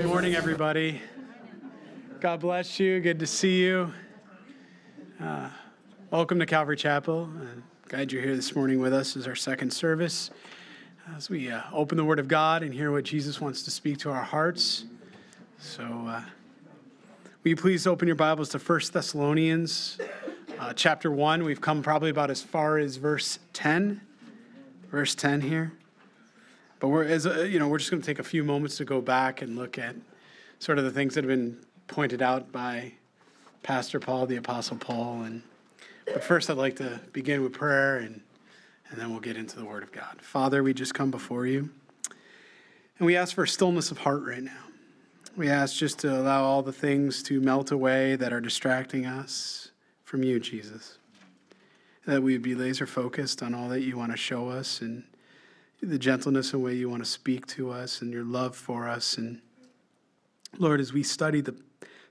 Good morning, everybody. God bless you. Good to see you. Uh, welcome to Calvary Chapel. Uh, glad you're here this morning with us as our second service. As we uh, open the Word of God and hear what Jesus wants to speak to our hearts. So, uh, will you please open your Bibles to 1 Thessalonians uh, chapter 1? We've come probably about as far as verse 10. Verse 10 here. But we're, as a, you know, we're just going to take a few moments to go back and look at sort of the things that have been pointed out by Pastor Paul, the Apostle Paul. And but first, I'd like to begin with prayer, and and then we'll get into the Word of God. Father, we just come before you, and we ask for stillness of heart right now. We ask just to allow all the things to melt away that are distracting us from you, Jesus. That we would be laser focused on all that you want to show us and the gentleness and way you want to speak to us and your love for us. And Lord, as we study the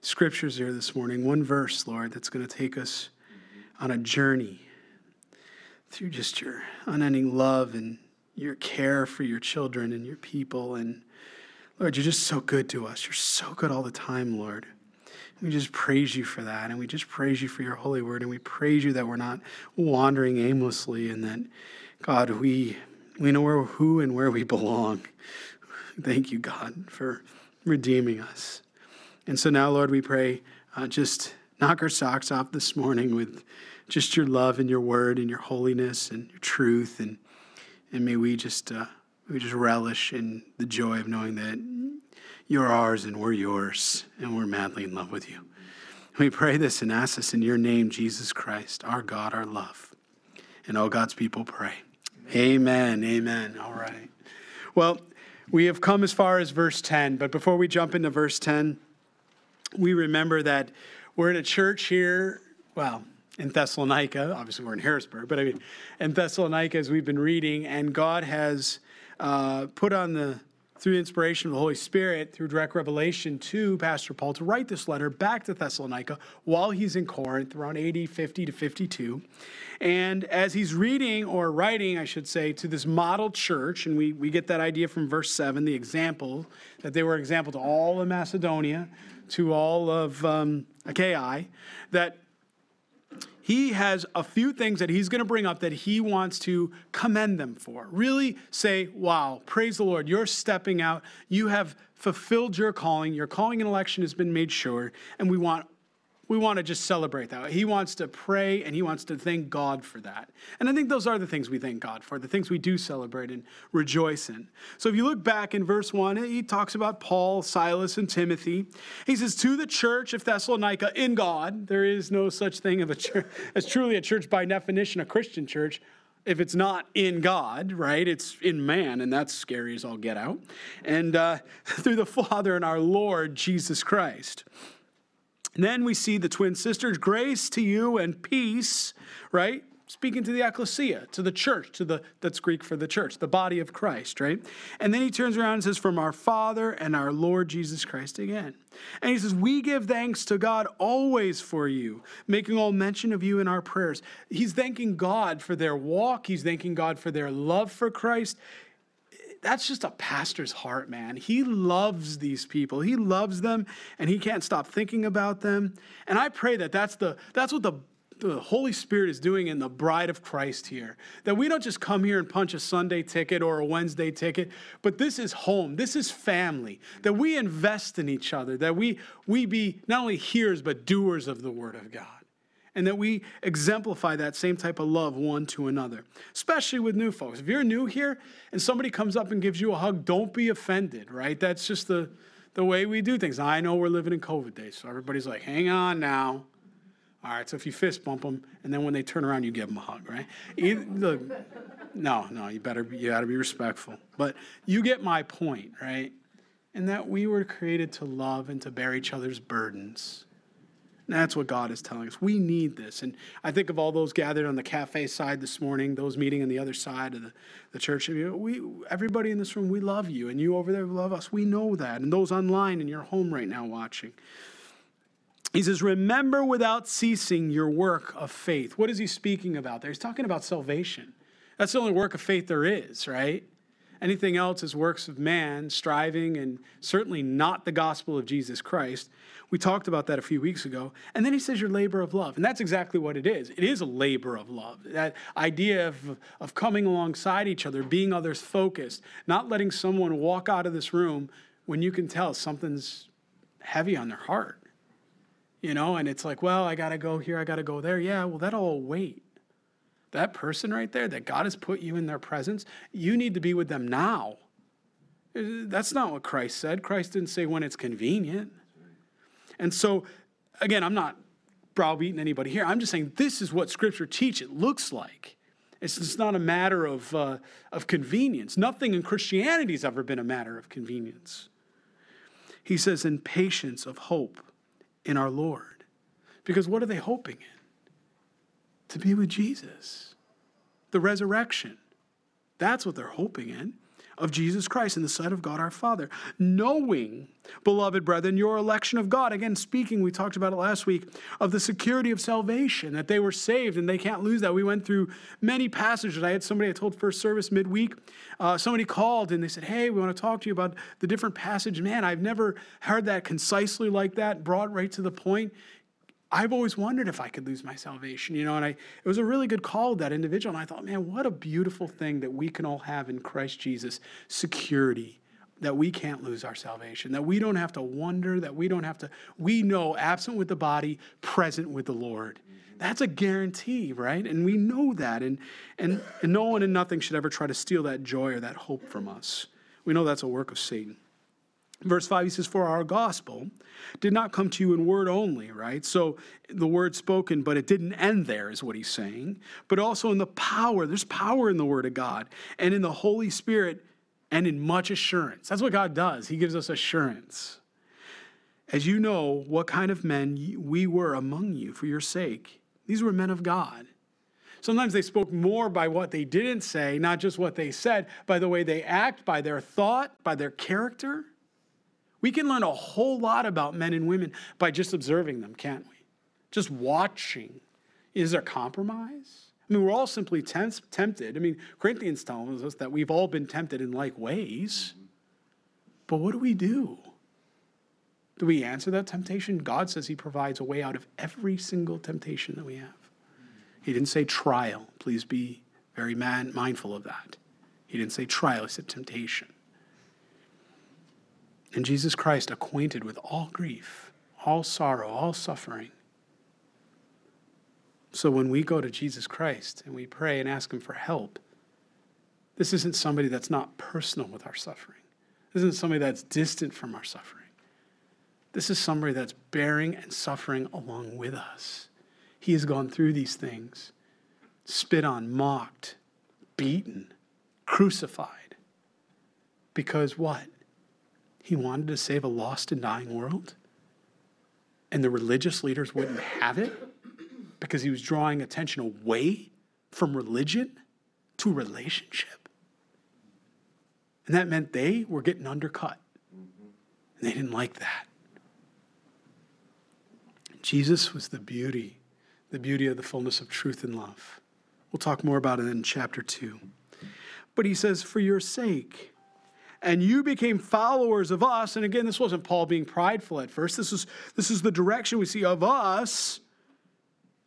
scriptures here this morning, one verse, Lord, that's going to take us on a journey through just your unending love and your care for your children and your people. And Lord, you're just so good to us. You're so good all the time, Lord. We just praise you for that. And we just praise you for your holy word. And we praise you that we're not wandering aimlessly and that, God, we we know who and where we belong. Thank you, God, for redeeming us. And so now, Lord, we pray, uh, just knock our socks off this morning with just your love and your word and your holiness and your truth. And, and may we just, uh, we just relish in the joy of knowing that you're ours and we're yours and we're madly in love with you. We pray this and ask this in your name, Jesus Christ, our God, our love. And all God's people pray. Amen. Amen. All right. Well, we have come as far as verse 10, but before we jump into verse 10, we remember that we're in a church here, well, in Thessalonica. Obviously, we're in Harrisburg, but I mean, in Thessalonica, as we've been reading, and God has uh, put on the through the inspiration of the Holy Spirit, through direct revelation to Pastor Paul to write this letter back to Thessalonica while he's in Corinth, around 80, 50 to 52. And as he's reading or writing, I should say, to this model church, and we, we get that idea from verse 7, the example, that they were an example to all of Macedonia, to all of um, Achaia, that he has a few things that he's going to bring up that he wants to commend them for. Really say, wow, praise the Lord, you're stepping out. You have fulfilled your calling. Your calling and election has been made sure, and we want we want to just celebrate that. He wants to pray and he wants to thank God for that. And I think those are the things we thank God for, the things we do celebrate and rejoice in. So if you look back in verse 1, he talks about Paul, Silas, and Timothy. He says, To the church of Thessalonica in God, there is no such thing of a church as truly a church by definition, a Christian church. If it's not in God, right? It's in man, and that's scary as all get out. And uh, through the Father and our Lord Jesus Christ. Then we see the twin sisters, grace to you and peace, right? Speaking to the ecclesia, to the church, to the that's Greek for the church, the body of Christ, right? And then he turns around and says, From our Father and our Lord Jesus Christ again. And he says, We give thanks to God always for you, making all mention of you in our prayers. He's thanking God for their walk, he's thanking God for their love for Christ that's just a pastor's heart, man. He loves these people. He loves them and he can't stop thinking about them. And I pray that that's the that's what the the Holy Spirit is doing in the bride of Christ here. That we don't just come here and punch a Sunday ticket or a Wednesday ticket, but this is home. This is family. That we invest in each other. That we we be not only hearers but doers of the word of God and that we exemplify that same type of love one to another, especially with new folks. If you're new here and somebody comes up and gives you a hug, don't be offended, right? That's just the, the way we do things. I know we're living in COVID days, so everybody's like, hang on now. All right, so if you fist bump them, and then when they turn around, you give them a hug, right? Either, look, no, no, you better, you got to be respectful. But you get my point, right? And that we were created to love and to bear each other's burdens that's what God is telling us. We need this. And I think of all those gathered on the cafe side this morning, those meeting on the other side of the, the church. We, everybody in this room, we love you. And you over there love us. We know that. And those online in your home right now watching. He says, Remember without ceasing your work of faith. What is he speaking about there? He's talking about salvation. That's the only work of faith there is, right? Anything else is works of man, striving, and certainly not the gospel of Jesus Christ. We talked about that a few weeks ago. And then he says your labor of love. And that's exactly what it is. It is a labor of love. That idea of, of coming alongside each other, being others focused, not letting someone walk out of this room when you can tell something's heavy on their heart. You know, and it's like, well, I got to go here, I got to go there. Yeah, well, that'll all wait. That person right there that God has put you in their presence, you need to be with them now. That's not what Christ said. Christ didn't say when it's convenient. And so, again, I'm not browbeating anybody here. I'm just saying this is what Scripture teach it looks like. It's just not a matter of, uh, of convenience. Nothing in Christianity has ever been a matter of convenience. He says, in patience of hope in our Lord. Because what are they hoping in? To be with Jesus, the resurrection. That's what they're hoping in of Jesus Christ in the sight of God our Father. Knowing, beloved brethren, your election of God. Again, speaking, we talked about it last week, of the security of salvation, that they were saved and they can't lose that. We went through many passages. I had somebody I told first service midweek, uh, somebody called and they said, Hey, we want to talk to you about the different passage. Man, I've never heard that concisely like that, brought right to the point. I've always wondered if I could lose my salvation, you know, and I, it was a really good call with that individual. And I thought, man, what a beautiful thing that we can all have in Christ Jesus security, that we can't lose our salvation, that we don't have to wonder, that we don't have to, we know absent with the body, present with the Lord. That's a guarantee, right? And we know that. And, and, and no one and nothing should ever try to steal that joy or that hope from us. We know that's a work of Satan. Verse 5, he says, For our gospel did not come to you in word only, right? So the word spoken, but it didn't end there, is what he's saying. But also in the power. There's power in the word of God and in the Holy Spirit and in much assurance. That's what God does. He gives us assurance. As you know what kind of men we were among you for your sake. These were men of God. Sometimes they spoke more by what they didn't say, not just what they said, by the way they act, by their thought, by their character. We can learn a whole lot about men and women by just observing them, can't we? Just watching. Is there compromise? I mean, we're all simply tempted. I mean, Corinthians tells us that we've all been tempted in like ways. But what do we do? Do we answer that temptation? God says He provides a way out of every single temptation that we have. He didn't say trial. Please be very man, mindful of that. He didn't say trial, He said temptation. And Jesus Christ, acquainted with all grief, all sorrow, all suffering. So when we go to Jesus Christ and we pray and ask Him for help, this isn't somebody that's not personal with our suffering. This isn't somebody that's distant from our suffering. This is somebody that's bearing and suffering along with us. He has gone through these things spit on, mocked, beaten, crucified. Because what? He wanted to save a lost and dying world. And the religious leaders wouldn't have it because he was drawing attention away from religion to relationship. And that meant they were getting undercut. And they didn't like that. Jesus was the beauty, the beauty of the fullness of truth and love. We'll talk more about it in chapter 2. But he says, For your sake, and you became followers of us. And again, this wasn't Paul being prideful at first. This is, this is the direction we see of us.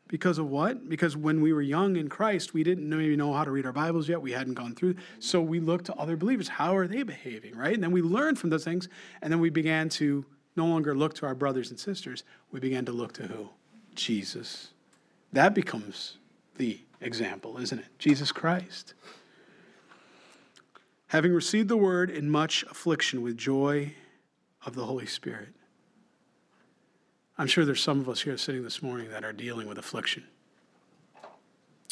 Because of what? Because when we were young in Christ, we didn't maybe know how to read our Bibles yet. We hadn't gone through. So we looked to other believers. How are they behaving, right? And then we learned from those things. And then we began to no longer look to our brothers and sisters. We began to look to who? Jesus. That becomes the example, isn't it? Jesus Christ having received the word in much affliction with joy of the Holy Spirit. I'm sure there's some of us here sitting this morning that are dealing with affliction.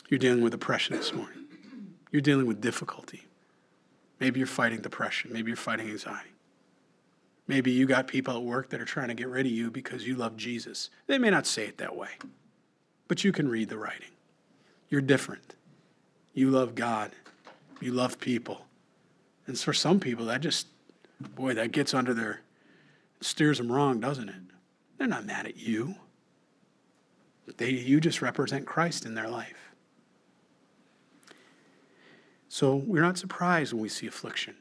You're dealing with oppression this morning. You're dealing with difficulty. Maybe you're fighting depression. Maybe you're fighting anxiety. Maybe you got people at work that are trying to get rid of you because you love Jesus. They may not say it that way, but you can read the writing. You're different. You love God. You love people. And for some people, that just, boy, that gets under their, steers them wrong, doesn't it? They're not mad at you. They, you just represent Christ in their life. So we're not surprised when we see affliction.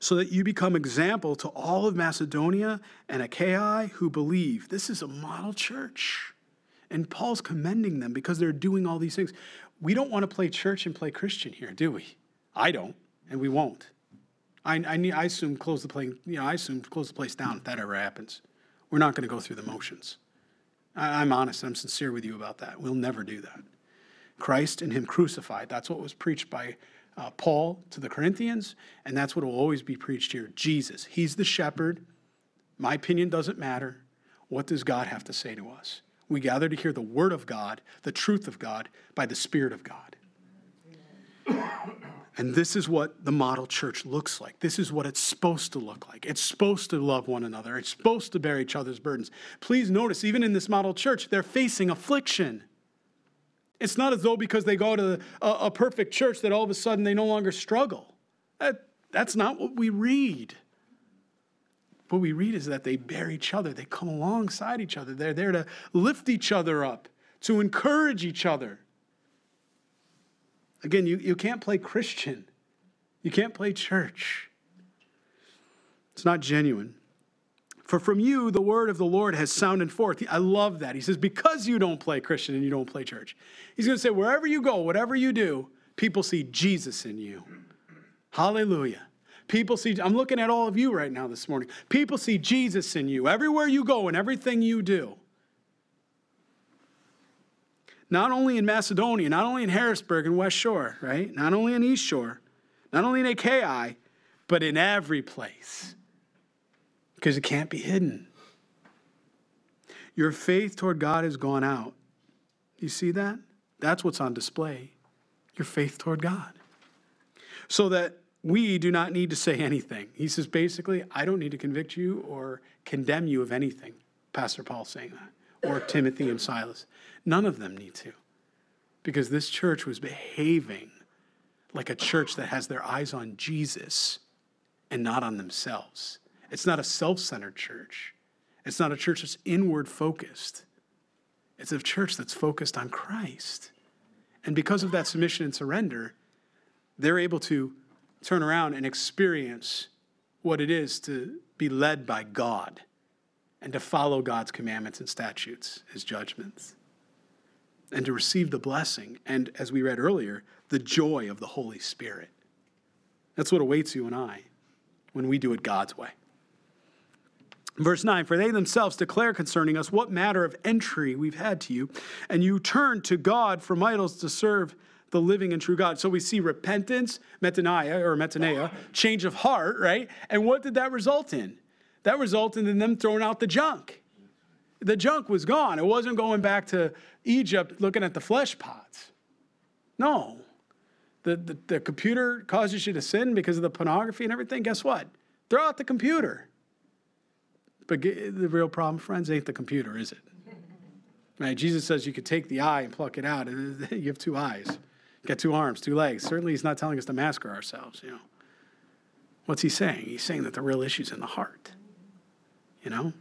So that you become example to all of Macedonia and Achaia who believe. This is a model church. And Paul's commending them because they're doing all these things. We don't want to play church and play Christian here, do we? I don't, and we won't. I, I, need, I assume close the plane, you know, I assume close the place down if that ever happens. We're not going to go through the motions. I, I'm honest, I'm sincere with you about that. We'll never do that. Christ and Him crucified. That's what was preached by uh, Paul to the Corinthians, and that's what will always be preached here. Jesus, He's the shepherd. My opinion doesn't matter. What does God have to say to us? We gather to hear the Word of God, the truth of God, by the Spirit of God. And this is what the model church looks like. This is what it's supposed to look like. It's supposed to love one another, it's supposed to bear each other's burdens. Please notice, even in this model church, they're facing affliction. It's not as though because they go to a, a perfect church that all of a sudden they no longer struggle. That, that's not what we read. What we read is that they bear each other, they come alongside each other, they're there to lift each other up, to encourage each other. Again, you, you can't play Christian, you can't play church. It's not genuine. For from you the word of the Lord has sounded forth. I love that. He says, because you don't play Christian and you don't play church. He's going to say, wherever you go, whatever you do, people see Jesus in you. Hallelujah. People see, I'm looking at all of you right now this morning. People see Jesus in you everywhere you go and everything you do not only in Macedonia, not only in Harrisburg and West Shore, right? Not only in East Shore, not only in Achaia, but in every place. Because it can't be hidden. Your faith toward God has gone out. You see that? That's what's on display. Your faith toward God. So that we do not need to say anything. He says basically, I don't need to convict you or condemn you of anything. Pastor Paul saying that. Or Timothy and Silas. None of them need to. Because this church was behaving like a church that has their eyes on Jesus and not on themselves. It's not a self centered church, it's not a church that's inward focused. It's a church that's focused on Christ. And because of that submission and surrender, they're able to turn around and experience what it is to be led by God and to follow God's commandments and statutes, his judgments and to receive the blessing and, as we read earlier, the joy of the Holy Spirit. That's what awaits you and I when we do it God's way. Verse 9, for they themselves declare concerning us what matter of entry we've had to you, and you turn to God from idols to serve the living and true God. So we see repentance, metanoia or metanoia, change of heart, right? And what did that result in? That resulted in them throwing out the junk the junk was gone. It wasn't going back to Egypt looking at the flesh pots. No. The, the, the computer causes you to sin because of the pornography and everything. Guess what? Throw out the computer. But the real problem, friends, ain't the computer, is it? Right? Jesus says you could take the eye and pluck it out. You have two eyes, you got two arms, two legs. Certainly, he's not telling us to masker ourselves. You know, what's he saying? He's saying that the real issue's in the heart. You know,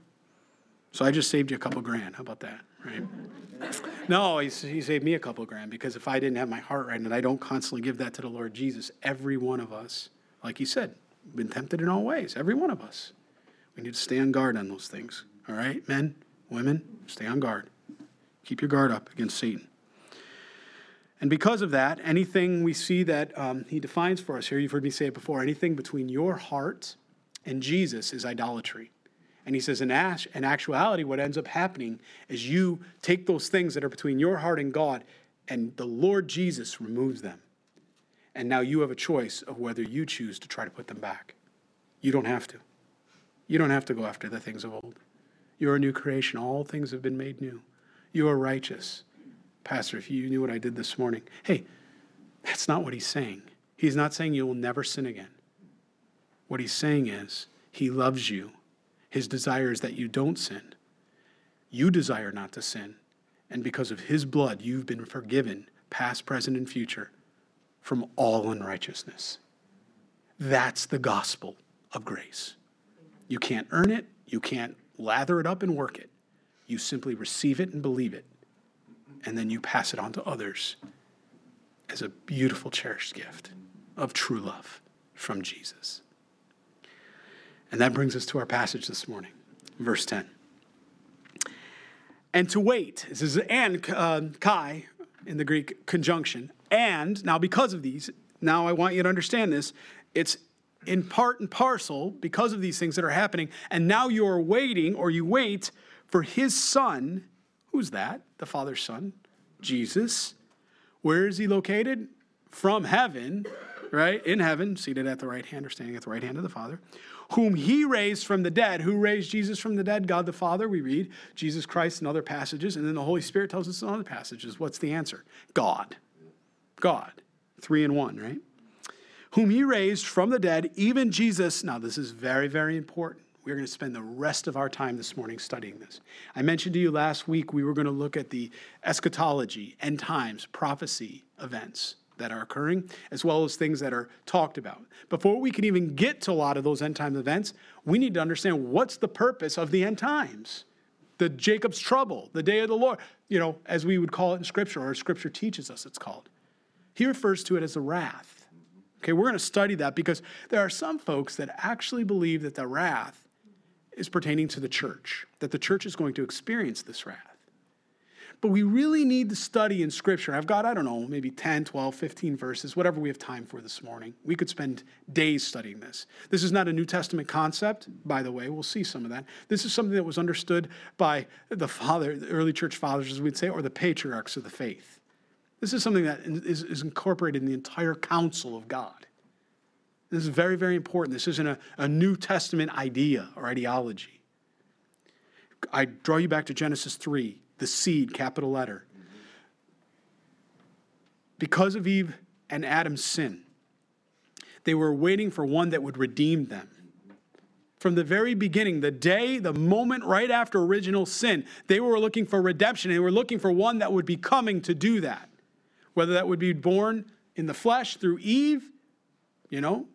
so I just saved you a couple grand. How about that, right? No, he, he saved me a couple grand because if I didn't have my heart right and I don't constantly give that to the Lord Jesus, every one of us, like he said, been tempted in all ways. Every one of us. We need to stay on guard on those things. All right, men, women, stay on guard. Keep your guard up against Satan. And because of that, anything we see that um, he defines for us here, you've heard me say it before, anything between your heart and Jesus is idolatry. And he says, in, ash, in actuality, what ends up happening is you take those things that are between your heart and God, and the Lord Jesus removes them. And now you have a choice of whether you choose to try to put them back. You don't have to. You don't have to go after the things of old. You're a new creation. All things have been made new. You are righteous. Pastor, if you knew what I did this morning, hey, that's not what he's saying. He's not saying you will never sin again. What he's saying is, he loves you his desire is that you don't sin. You desire not to sin. And because of his blood, you've been forgiven, past, present, and future, from all unrighteousness. That's the gospel of grace. You can't earn it, you can't lather it up and work it. You simply receive it and believe it, and then you pass it on to others. as a beautiful, cherished gift of true love from Jesus. And that brings us to our passage this morning, verse 10. And to wait, this is and uh, kai in the Greek conjunction. And now, because of these, now I want you to understand this. It's in part and parcel because of these things that are happening. And now you're waiting, or you wait for his son. Who's that? The Father's Son, Jesus. Where is he located? From heaven, right? In heaven, seated at the right hand or standing at the right hand of the Father, whom he raised from the dead. Who raised Jesus from the dead? God the Father, we read. Jesus Christ in other passages. And then the Holy Spirit tells us in other passages. What's the answer? God. God. Three in one, right? Whom he raised from the dead, even Jesus. Now, this is very, very important. We're going to spend the rest of our time this morning studying this. I mentioned to you last week we were going to look at the eschatology, end times, prophecy events that are occurring, as well as things that are talked about. Before we can even get to a lot of those end time events, we need to understand what's the purpose of the end times. The Jacob's trouble, the day of the Lord, you know, as we would call it in Scripture, or Scripture teaches us it's called. He refers to it as the wrath. Okay, we're going to study that because there are some folks that actually believe that the wrath is pertaining to the church, that the church is going to experience this wrath. But we really need to study in Scripture. I've got, I don't know, maybe 10, 12, 15 verses, whatever we have time for this morning. We could spend days studying this. This is not a New Testament concept, by the way. We'll see some of that. This is something that was understood by the father, the early church fathers, as we'd say, or the patriarchs of the faith. This is something that is, is incorporated in the entire counsel of God. This is very, very important. This isn't a, a New Testament idea or ideology. I draw you back to Genesis 3, the seed, capital letter. Because of Eve and Adam's sin, they were waiting for one that would redeem them. From the very beginning, the day, the moment right after original sin, they were looking for redemption. They were looking for one that would be coming to do that. Whether that would be born in the flesh through Eve, you know,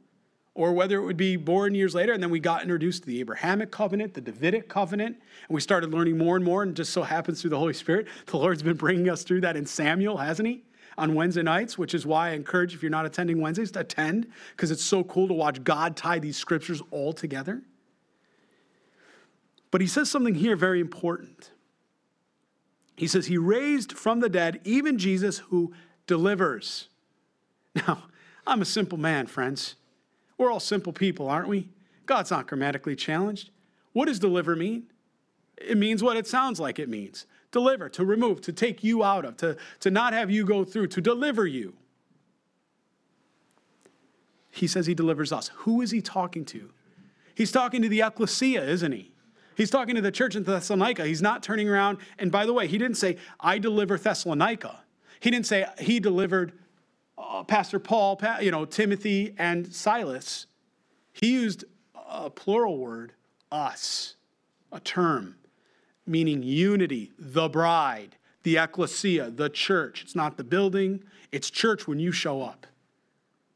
or whether it would be born years later. And then we got introduced to the Abrahamic covenant, the Davidic covenant, and we started learning more and more. And just so happens through the Holy Spirit, the Lord's been bringing us through that in Samuel, hasn't He? On Wednesday nights, which is why I encourage, if you're not attending Wednesdays, to attend, because it's so cool to watch God tie these scriptures all together. But He says something here very important. He says, He raised from the dead even Jesus who delivers. Now, I'm a simple man, friends. We're all simple people, aren't we? God's not grammatically challenged. What does deliver mean? It means what it sounds like it means deliver, to remove, to take you out of, to, to not have you go through, to deliver you. He says he delivers us. Who is he talking to? He's talking to the ecclesia, isn't he? He's talking to the church in Thessalonica. He's not turning around. And by the way, he didn't say, I deliver Thessalonica. He didn't say he delivered uh, Pastor Paul, you know, Timothy, and Silas, he used a plural word, us, a term meaning unity, the bride, the ecclesia, the church. It's not the building, it's church when you show up.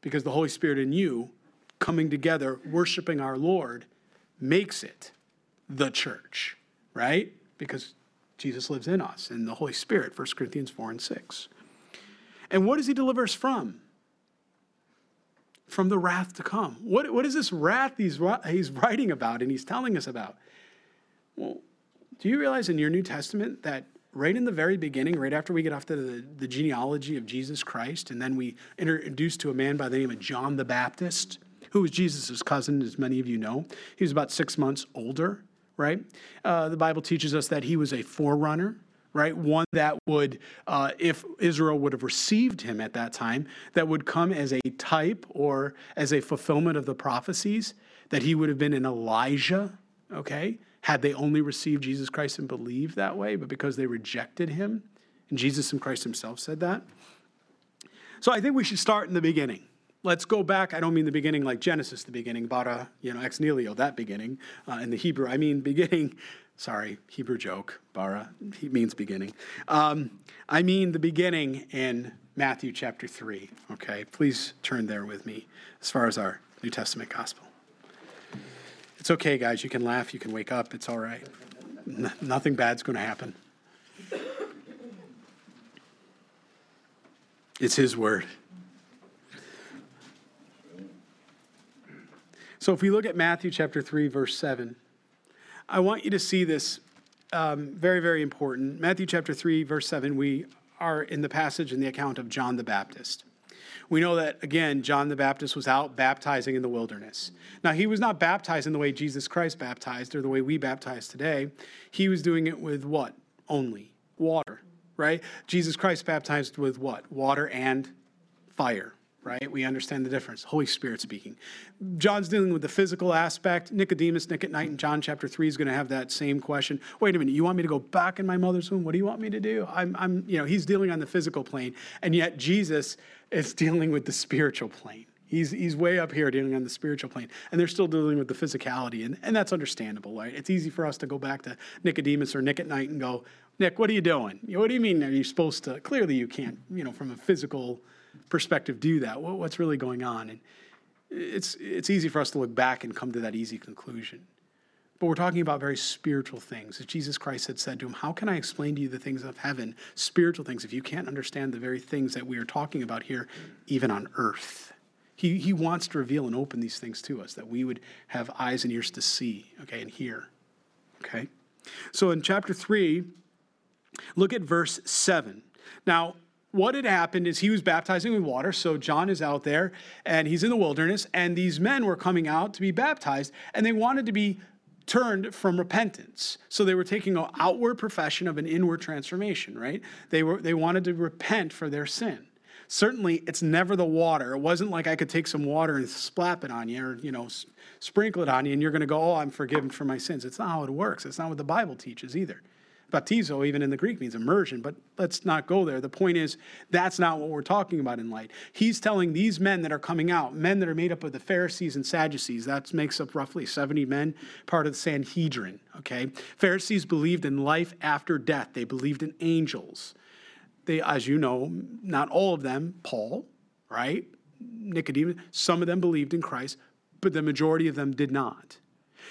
Because the Holy Spirit in you, coming together, worshiping our Lord, makes it the church, right? Because Jesus lives in us and the Holy Spirit, 1 Corinthians 4 and 6. And what does he deliver us from? From the wrath to come. What, what is this wrath he's, he's writing about and he's telling us about? Well, do you realize in your New Testament that right in the very beginning, right after we get off to the, the genealogy of Jesus Christ, and then we introduced to a man by the name of John the Baptist, who was Jesus' cousin, as many of you know. He was about six months older, right? Uh, the Bible teaches us that he was a forerunner right? One that would, uh, if Israel would have received him at that time, that would come as a type or as a fulfillment of the prophecies, that he would have been an Elijah, okay? Had they only received Jesus Christ and believed that way, but because they rejected him, and Jesus and Christ himself said that. So I think we should start in the beginning. Let's go back. I don't mean the beginning like Genesis, the beginning, bara, you know, ex nihilo, that beginning uh, in the Hebrew. I mean beginning Sorry, Hebrew joke, bara. He means beginning. Um, I mean the beginning in Matthew chapter 3. Okay, please turn there with me as far as our New Testament gospel. It's okay, guys. You can laugh, you can wake up. It's all right. N- nothing bad's going to happen. It's His word. So if we look at Matthew chapter 3, verse 7, I want you to see this um, very, very important. Matthew chapter 3, verse 7, we are in the passage in the account of John the Baptist. We know that, again, John the Baptist was out baptizing in the wilderness. Now, he was not baptized in the way Jesus Christ baptized or the way we baptize today. He was doing it with what? Only water, right? Jesus Christ baptized with what? Water and fire right? We understand the difference. Holy Spirit speaking. John's dealing with the physical aspect. Nicodemus, Nick at night in John chapter 3 is going to have that same question. Wait a minute, you want me to go back in my mother's womb? What do you want me to do? I'm, I'm you know, he's dealing on the physical plane, and yet Jesus is dealing with the spiritual plane. He's, he's way up here dealing on the spiritual plane, and they're still dealing with the physicality, and, and that's understandable, right? It's easy for us to go back to Nicodemus or Nick at night and go, Nick, what are you doing? What do you mean are you supposed to? Clearly, you can't, you know, from a physical perspective do that? What's really going on? And it's, it's easy for us to look back and come to that easy conclusion. But we're talking about very spiritual things. As Jesus Christ had said to him, How can I explain to you the things of heaven, spiritual things, if you can't understand the very things that we are talking about here, even on earth? He, he wants to reveal and open these things to us that we would have eyes and ears to see, okay, and hear. Okay? So in chapter 3, look at verse 7. Now, what had happened is he was baptizing with water. So John is out there and he's in the wilderness, and these men were coming out to be baptized, and they wanted to be turned from repentance. So they were taking an outward profession of an inward transformation, right? They were they wanted to repent for their sin. Certainly, it's never the water. It wasn't like I could take some water and splap it on you, or you know, sprinkle it on you, and you're going to go, "Oh, I'm forgiven for my sins." It's not how it works. It's not what the Bible teaches either. Baptizo, even in the Greek, means immersion, but let's not go there. The point is, that's not what we're talking about in light. He's telling these men that are coming out, men that are made up of the Pharisees and Sadducees, that makes up roughly 70 men, part of the Sanhedrin, okay? Pharisees believed in life after death, they believed in angels. They, as you know, not all of them, Paul, right? Nicodemus, some of them believed in Christ, but the majority of them did not.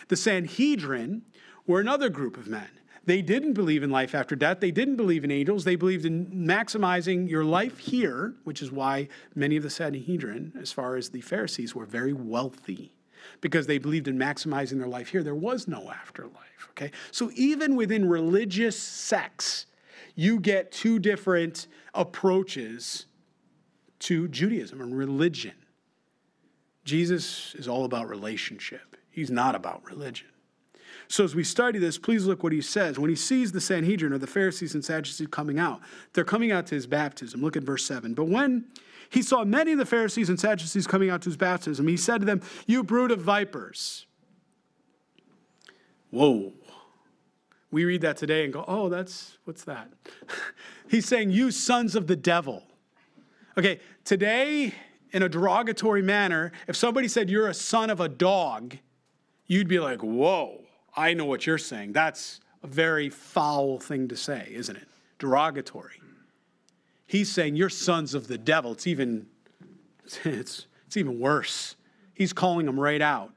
The Sanhedrin were another group of men they didn't believe in life after death. They didn't believe in angels. They believed in maximizing your life here, which is why many of the Sanhedrin, as far as the Pharisees, were very wealthy because they believed in maximizing their life here. There was no afterlife, okay? So even within religious sects, you get two different approaches to Judaism and religion. Jesus is all about relationship, he's not about religion. So as we study this, please look what he says. When he sees the Sanhedrin or the Pharisees and Sadducees coming out, they're coming out to his baptism. Look at verse 7. But when he saw many of the Pharisees and Sadducees coming out to his baptism, he said to them, You brood of vipers. Whoa. We read that today and go, Oh, that's, what's that? He's saying, You sons of the devil. Okay, today, in a derogatory manner, if somebody said you're a son of a dog, you'd be like, Whoa. I know what you're saying. That's a very foul thing to say, isn't it? Derogatory. He's saying you're sons of the devil. It's even it's, it's even worse. He's calling them right out.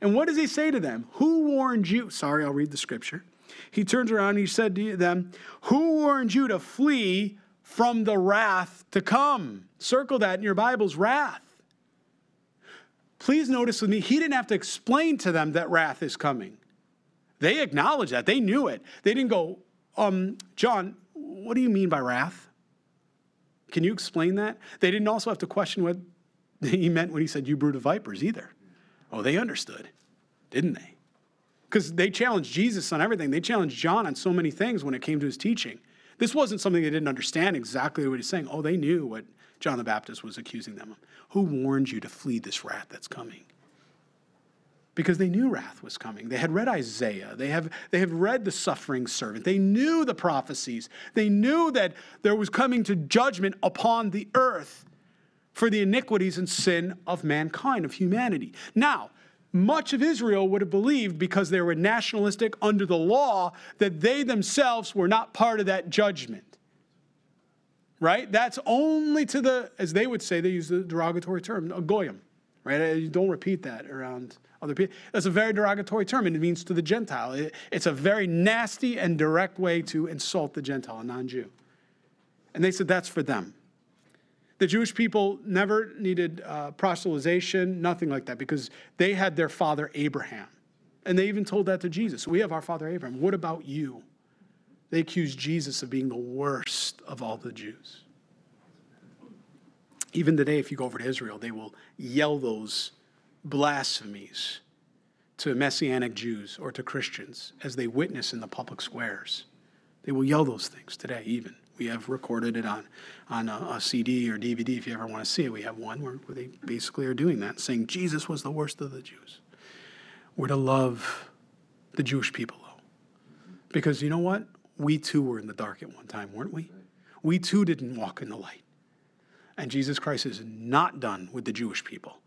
And what does he say to them? Who warned you? Sorry, I'll read the scripture. He turns around and he said to them, Who warned you to flee from the wrath to come? Circle that in your Bible's wrath. Please notice with me, he didn't have to explain to them that wrath is coming. They acknowledged that. They knew it. They didn't go, um, John, what do you mean by wrath? Can you explain that? They didn't also have to question what he meant when he said, You brood of vipers, either. Oh, they understood, didn't they? Because they challenged Jesus on everything. They challenged John on so many things when it came to his teaching. This wasn't something they didn't understand exactly what he's saying. Oh, they knew what John the Baptist was accusing them of. Who warned you to flee this wrath that's coming? Because they knew wrath was coming. They had read Isaiah. They have, they have read the suffering servant. They knew the prophecies. They knew that there was coming to judgment upon the earth for the iniquities and sin of mankind, of humanity. Now, much of Israel would have believed because they were nationalistic under the law that they themselves were not part of that judgment. Right? That's only to the, as they would say, they use the derogatory term, goyim. Right? You don't repeat that around other people. That's a very derogatory term, and it means to the Gentile. It, it's a very nasty and direct way to insult the Gentile, a non Jew. And they said that's for them. The Jewish people never needed uh, proselytization, nothing like that, because they had their father Abraham. And they even told that to Jesus. We have our father Abraham. What about you? They accused Jesus of being the worst of all the Jews. Even today, if you go over to Israel, they will yell those blasphemies to Messianic Jews or to Christians as they witness in the public squares. They will yell those things today, even. We have recorded it on, on a, a CD or DVD if you ever want to see it. We have one where, where they basically are doing that, saying Jesus was the worst of the Jews. We're to love the Jewish people, though. Because you know what? We too were in the dark at one time, weren't we? We too didn't walk in the light. And Jesus Christ is not done with the Jewish people.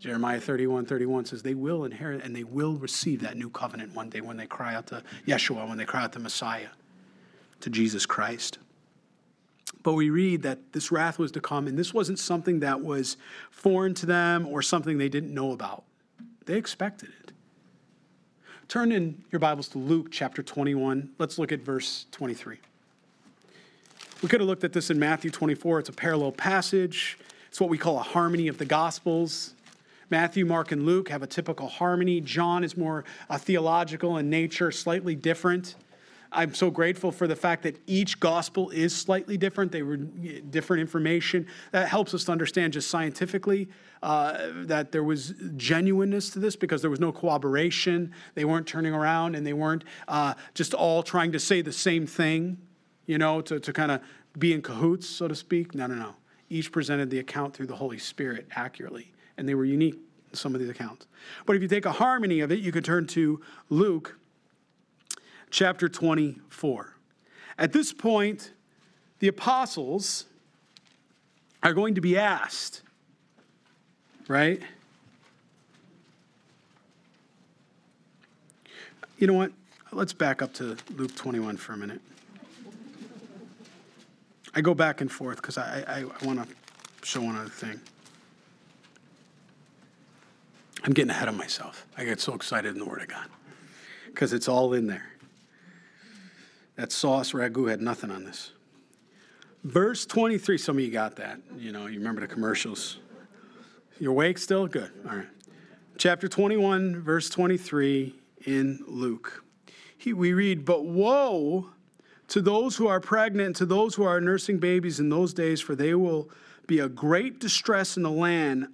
Jeremiah 31 31 says they will inherit and they will receive that new covenant one day when they cry out to Yeshua, when they cry out to Messiah, to Jesus Christ. But we read that this wrath was to come, and this wasn't something that was foreign to them or something they didn't know about. They expected it. Turn in your Bibles to Luke chapter 21. Let's look at verse 23. We could have looked at this in Matthew 24. It's a parallel passage. It's what we call a harmony of the Gospels. Matthew, Mark, and Luke have a typical harmony. John is more theological in nature, slightly different. I'm so grateful for the fact that each gospel is slightly different. They were different information. That helps us to understand just scientifically uh, that there was genuineness to this because there was no corroboration. They weren't turning around and they weren't uh, just all trying to say the same thing you know, to, to kind of be in cahoots, so to speak. No, no, no. Each presented the account through the Holy Spirit accurately, and they were unique, some of these accounts. But if you take a harmony of it, you could turn to Luke chapter 24. At this point, the apostles are going to be asked, right? You know what? Let's back up to Luke 21 for a minute. I go back and forth because I, I, I want to show one other thing. I'm getting ahead of myself. I get so excited in the Word of God because it's all in there. That sauce ragu had nothing on this. Verse 23, some of you got that. You know, you remember the commercials. You're awake still? Good. All right. Chapter 21, verse 23 in Luke. He, we read, But woe to those who are pregnant, to those who are nursing babies in those days, for they will be a great distress in the land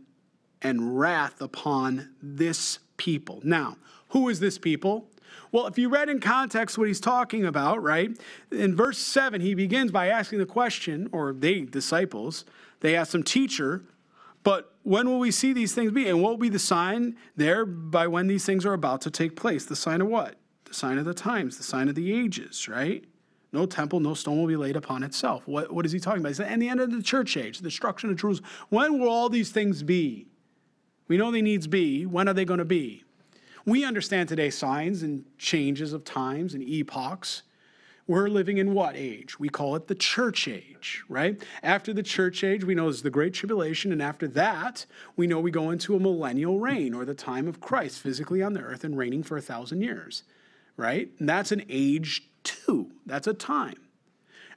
and wrath upon this people. Now, who is this people? Well, if you read in context what he's talking about, right? In verse 7, he begins by asking the question, or they, disciples, they ask him, Teacher, but when will we see these things be? And what will be the sign there by when these things are about to take place? The sign of what? The sign of the times, the sign of the ages, right? No temple, no stone will be laid upon itself. What, what is he talking about? He said, and the end of the church age, the destruction of Jerusalem. When will all these things be? We know they needs be. When are they going to be? We understand today signs and changes of times and epochs. We're living in what age? We call it the church age, right? After the church age, we know is the Great Tribulation, and after that, we know we go into a millennial reign or the time of Christ physically on the earth and reigning for a thousand years, right? And that's an age two. That's a time.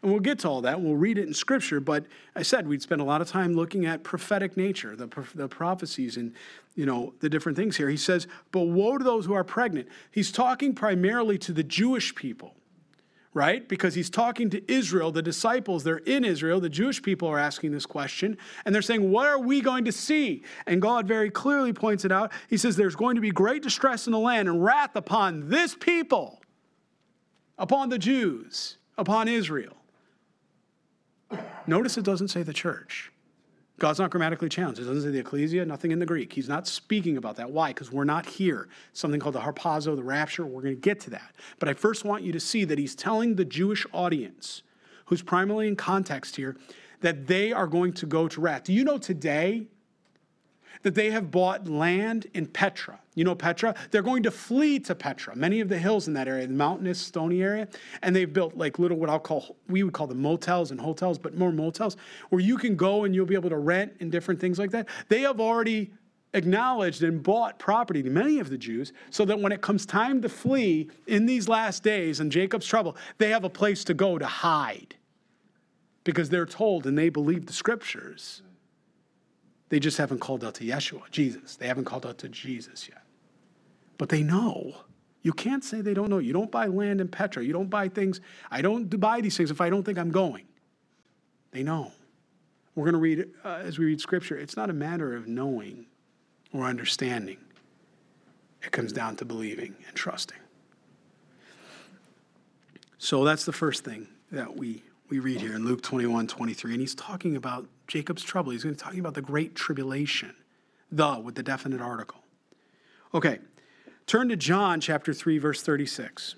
And we'll get to all that. We'll read it in Scripture. But I said we'd spend a lot of time looking at prophetic nature, the, the prophecies, and you know the different things here. He says, "But woe to those who are pregnant." He's talking primarily to the Jewish people, right? Because he's talking to Israel, the disciples. They're in Israel. The Jewish people are asking this question, and they're saying, "What are we going to see?" And God very clearly points it out. He says, "There's going to be great distress in the land and wrath upon this people." Upon the Jews, upon Israel. Notice it doesn't say the church. God's not grammatically challenged. It doesn't say the ecclesia, nothing in the Greek. He's not speaking about that. Why? Because we're not here. Something called the harpazo, the rapture. We're going to get to that. But I first want you to see that he's telling the Jewish audience, who's primarily in context here, that they are going to go to wrath. Do you know today that they have bought land in Petra. You know Petra? They're going to flee to Petra, many of the hills in that area, the mountainous, stony area. And they've built like little, what I'll call, we would call them motels and hotels, but more motels, where you can go and you'll be able to rent and different things like that. They have already acknowledged and bought property, to many of the Jews, so that when it comes time to flee in these last days and Jacob's trouble, they have a place to go to hide. because they're told and they believe the scriptures. They just haven't called out to Yeshua, Jesus. They haven't called out to Jesus yet. But they know. You can't say they don't know. You don't buy land in Petra. You don't buy things. I don't buy these things if I don't think I'm going. They know. We're going to read, uh, as we read scripture, it's not a matter of knowing or understanding. It comes down to believing and trusting. So that's the first thing that we, we read here in Luke 21 23. And he's talking about Jacob's trouble. He's going to talking about the great tribulation, the with the definite article. Okay, turn to John chapter 3, verse 36.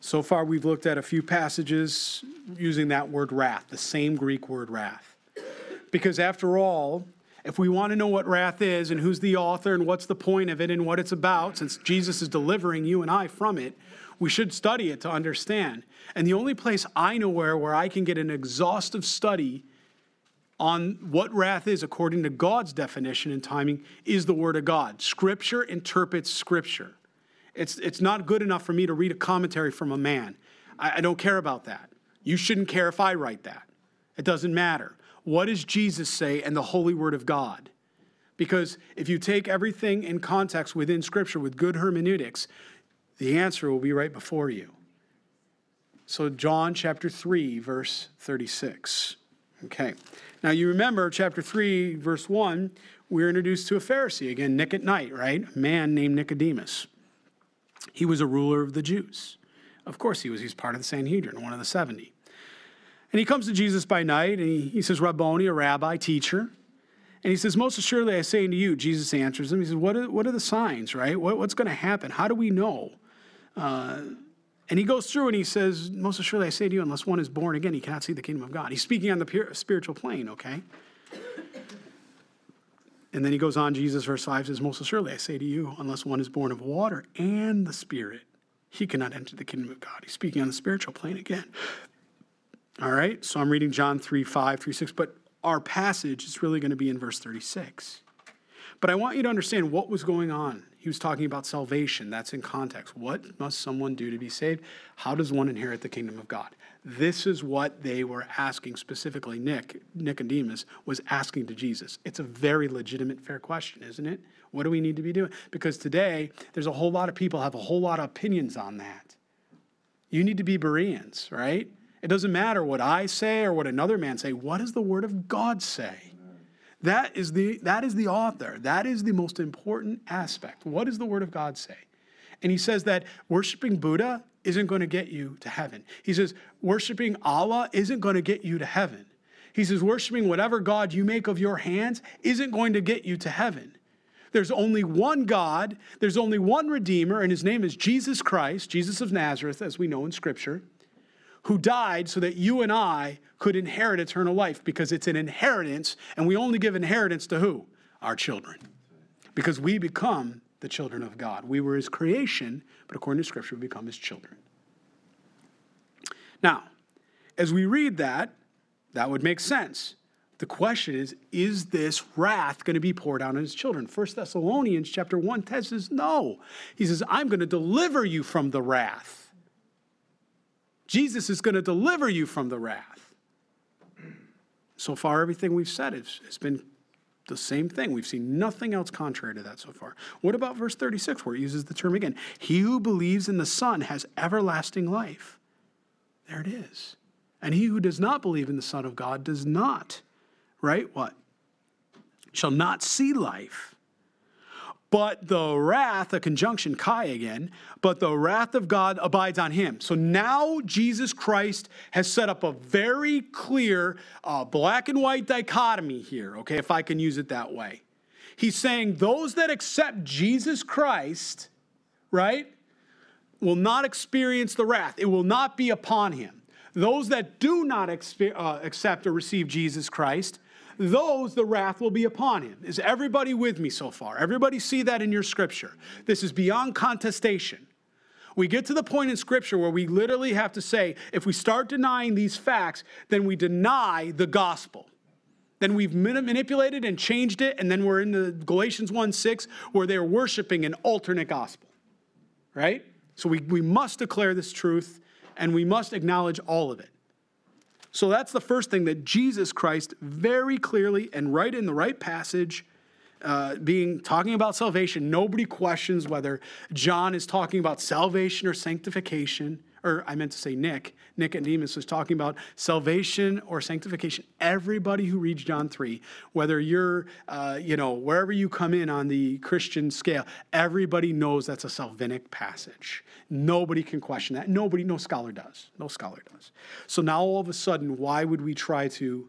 So far, we've looked at a few passages using that word wrath, the same Greek word wrath. Because after all, if we want to know what wrath is and who's the author and what's the point of it and what it's about, since Jesus is delivering you and I from it, we should study it to understand. And the only place I know where, where I can get an exhaustive study on what wrath is according to God's definition and timing is the Word of God. Scripture interprets Scripture. It's, it's not good enough for me to read a commentary from a man. I, I don't care about that. You shouldn't care if I write that. It doesn't matter. What does Jesus say and the holy word of God? Because if you take everything in context within Scripture with good hermeneutics, the answer will be right before you. So, John chapter 3, verse 36. Okay. Now, you remember chapter 3, verse 1, we're introduced to a Pharisee, again, Nick at night, right? A man named Nicodemus. He was a ruler of the Jews. Of course, he was. He's part of the Sanhedrin, one of the 70. And he comes to Jesus by night and he, he says, Rabboni, a rabbi, teacher. And he says, Most assuredly, I say unto you, Jesus answers him. He says, What are, what are the signs, right? What, what's going to happen? How do we know? Uh, and he goes through and he says, Most assuredly, I say to you, unless one is born again, he cannot see the kingdom of God. He's speaking on the spiritual plane, okay? And then he goes on, Jesus, verse 5 says, Most assuredly, I say to you, unless one is born of water and the Spirit, he cannot enter the kingdom of God. He's speaking on the spiritual plane again. All right, so I'm reading John 3 5 through 6, but our passage is really going to be in verse 36. But I want you to understand what was going on. He was talking about salvation. That's in context. What must someone do to be saved? How does one inherit the kingdom of God? This is what they were asking specifically. Nick, Nicodemus, was asking to Jesus. It's a very legitimate, fair question, isn't it? What do we need to be doing? Because today, there's a whole lot of people have a whole lot of opinions on that. You need to be Bereans, right? It doesn't matter what I say or what another man say. What does the word of God say? That is the that is the author. That is the most important aspect. What does the word of God say? And he says that worshiping Buddha isn't going to get you to heaven. He says worshiping Allah isn't going to get you to heaven. He says worshiping whatever God you make of your hands isn't going to get you to heaven. There's only one God, there's only one Redeemer, and his name is Jesus Christ, Jesus of Nazareth, as we know in Scripture who died so that you and I could inherit eternal life because it's an inheritance, and we only give inheritance to who? Our children. Because we become the children of God. We were his creation, but according to Scripture, we become his children. Now, as we read that, that would make sense. The question is, is this wrath going to be poured out on his children? 1 Thessalonians chapter 1 says no. He says, I'm going to deliver you from the wrath. Jesus is going to deliver you from the wrath. So far, everything we've said has, has been the same thing. We've seen nothing else contrary to that so far. What about verse 36, where it uses the term again? He who believes in the Son has everlasting life. There it is. And he who does not believe in the Son of God does not, right? What? Shall not see life but the wrath, a conjunction, Kai again, but the wrath of God abides on him. So now Jesus Christ has set up a very clear uh, black and white dichotomy here, okay, if I can use it that way. He's saying those that accept Jesus Christ, right, will not experience the wrath, it will not be upon him. Those that do not uh, accept or receive Jesus Christ, those the wrath will be upon him. Is everybody with me so far? Everybody see that in your scripture? This is beyond contestation. We get to the point in scripture where we literally have to say, if we start denying these facts, then we deny the gospel. Then we've manipulated and changed it, and then we're in the Galatians 1 6, where they're worshiping an alternate gospel. right? So we, we must declare this truth and we must acknowledge all of it. So that's the first thing that Jesus Christ very clearly and right in the right passage uh, being talking about salvation. Nobody questions whether John is talking about salvation or sanctification or I meant to say Nick, Nicodemus was talking about salvation or sanctification. Everybody who reads John 3, whether you're, uh, you know, wherever you come in on the Christian scale, everybody knows that's a salvific passage. Nobody can question that. Nobody, no scholar does. No scholar does. So now all of a sudden, why would we try to,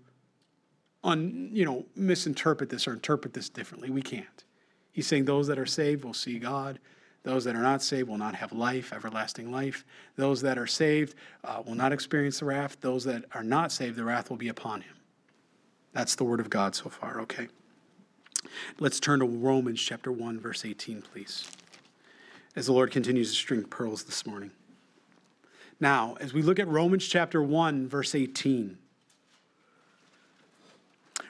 un, you know, misinterpret this or interpret this differently? We can't. He's saying those that are saved will see God. Those that are not saved will not have life, everlasting life. Those that are saved uh, will not experience the wrath. Those that are not saved, the wrath will be upon him. That's the word of God so far, okay? Let's turn to Romans chapter 1, verse 18, please, as the Lord continues to string pearls this morning. Now, as we look at Romans chapter 1, verse 18,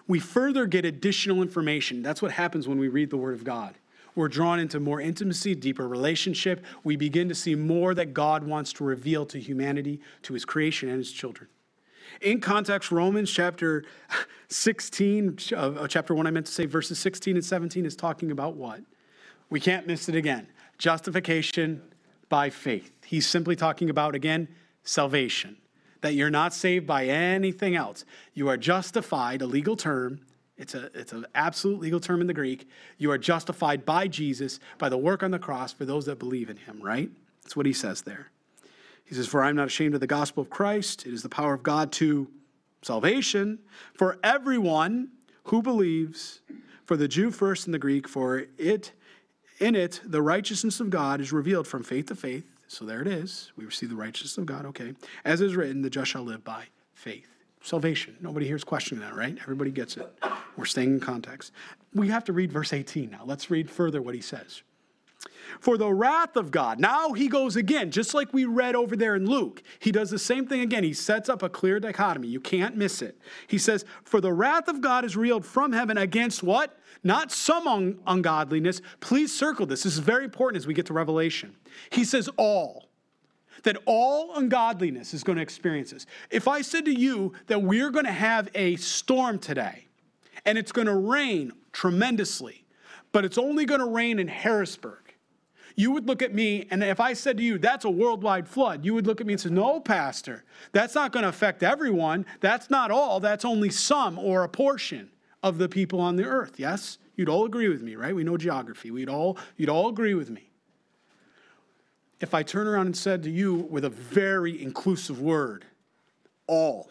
we further get additional information. That's what happens when we read the Word of God. We're drawn into more intimacy, deeper relationship. We begin to see more that God wants to reveal to humanity, to his creation and his children. In context, Romans chapter 16, uh, chapter 1, I meant to say verses 16 and 17 is talking about what? We can't miss it again. Justification by faith. He's simply talking about, again, salvation. That you're not saved by anything else. You are justified, a legal term, it's a it's an absolute legal term in the Greek. You are justified by Jesus by the work on the cross for those that believe in him, right? That's what he says there. He says, For I'm not ashamed of the gospel of Christ. It is the power of God to salvation for everyone who believes, for the Jew first and the Greek, for it in it the righteousness of God is revealed from faith to faith. So there it is. We receive the righteousness of God, okay. As is written, the just shall live by faith salvation. Nobody here is questioning that, right? Everybody gets it. We're staying in context. We have to read verse 18 now. Let's read further what he says. For the wrath of God. Now he goes again, just like we read over there in Luke. He does the same thing again. He sets up a clear dichotomy. You can't miss it. He says, For the wrath of God is reeled from heaven against what? Not some un- ungodliness. Please circle this. This is very important as we get to Revelation. He says, All that all ungodliness is going to experience this. If I said to you that we're going to have a storm today and it's going to rain tremendously, but it's only going to rain in Harrisburg, you would look at me, and if I said to you, that's a worldwide flood, you would look at me and say, No, Pastor, that's not going to affect everyone. That's not all. That's only some or a portion of the people on the earth. Yes? You'd all agree with me, right? We know geography. We'd all, you'd all agree with me if I turn around and said to you with a very inclusive word, all.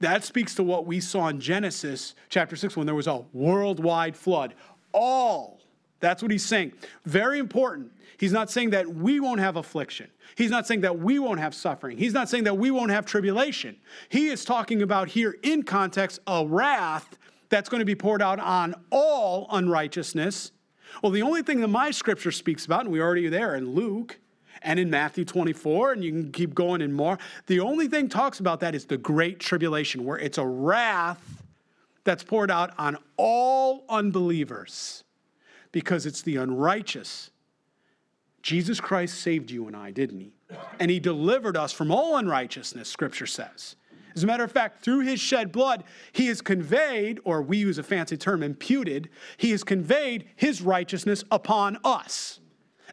That speaks to what we saw in Genesis chapter 6 when there was a worldwide flood. All. That's what he's saying. Very important. He's not saying that we won't have affliction. He's not saying that we won't have suffering. He's not saying that we won't have tribulation. He is talking about here in context a wrath that's going to be poured out on all unrighteousness well, the only thing that my scripture speaks about, and we already are there in Luke and in Matthew 24, and you can keep going in more, the only thing talks about that is the great tribulation, where it's a wrath that's poured out on all unbelievers because it's the unrighteous. Jesus Christ saved you and I, didn't he? And he delivered us from all unrighteousness, scripture says. As a matter of fact, through his shed blood, he has conveyed, or we use a fancy term, imputed, he has conveyed his righteousness upon us.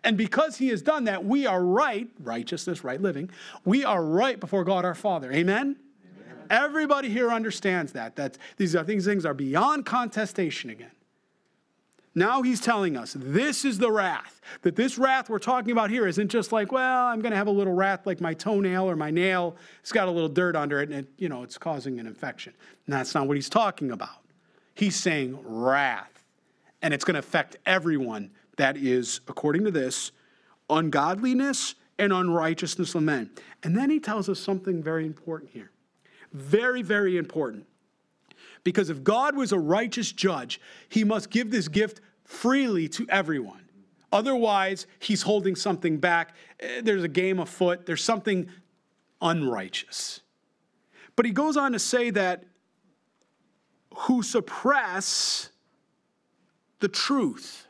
And because he has done that, we are right, righteousness, right living, we are right before God our Father. Amen? Amen. Everybody here understands that. That these are things, things are beyond contestation again. Now he's telling us this is the wrath. That this wrath we're talking about here isn't just like, well, I'm going to have a little wrath like my toenail or my nail. It's got a little dirt under it and it, you know, it's causing an infection. And that's not what he's talking about. He's saying wrath. And it's going to affect everyone that is, according to this, ungodliness and unrighteousness of men. And then he tells us something very important here. Very, very important. Because if God was a righteous judge, he must give this gift freely to everyone. Otherwise, he's holding something back. Eh, there's a game afoot, there's something unrighteous. But he goes on to say that who suppress the truth.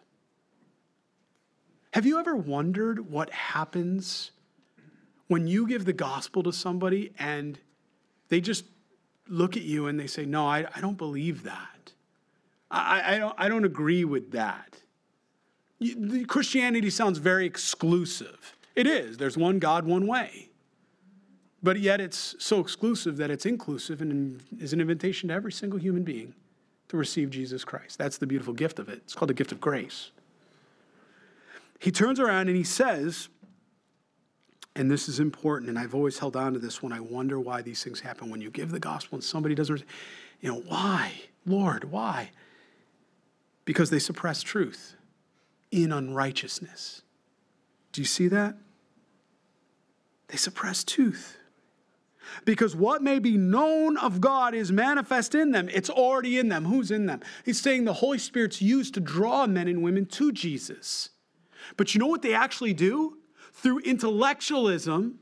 Have you ever wondered what happens when you give the gospel to somebody and they just look at you and they say, No, I, I don't believe that. I, I, don't, I don't agree with that. Christianity sounds very exclusive. It is. There's one God, one way. But yet it's so exclusive that it's inclusive and is an invitation to every single human being to receive Jesus Christ. That's the beautiful gift of it. It's called the gift of grace. He turns around and he says, and this is important, and I've always held on to this when I wonder why these things happen. When you give the gospel and somebody doesn't, you know, why? Lord, why? Because they suppress truth in unrighteousness. Do you see that? They suppress truth. Because what may be known of God is manifest in them. It's already in them. Who's in them? He's saying the Holy Spirit's used to draw men and women to Jesus. But you know what they actually do? Through intellectualism,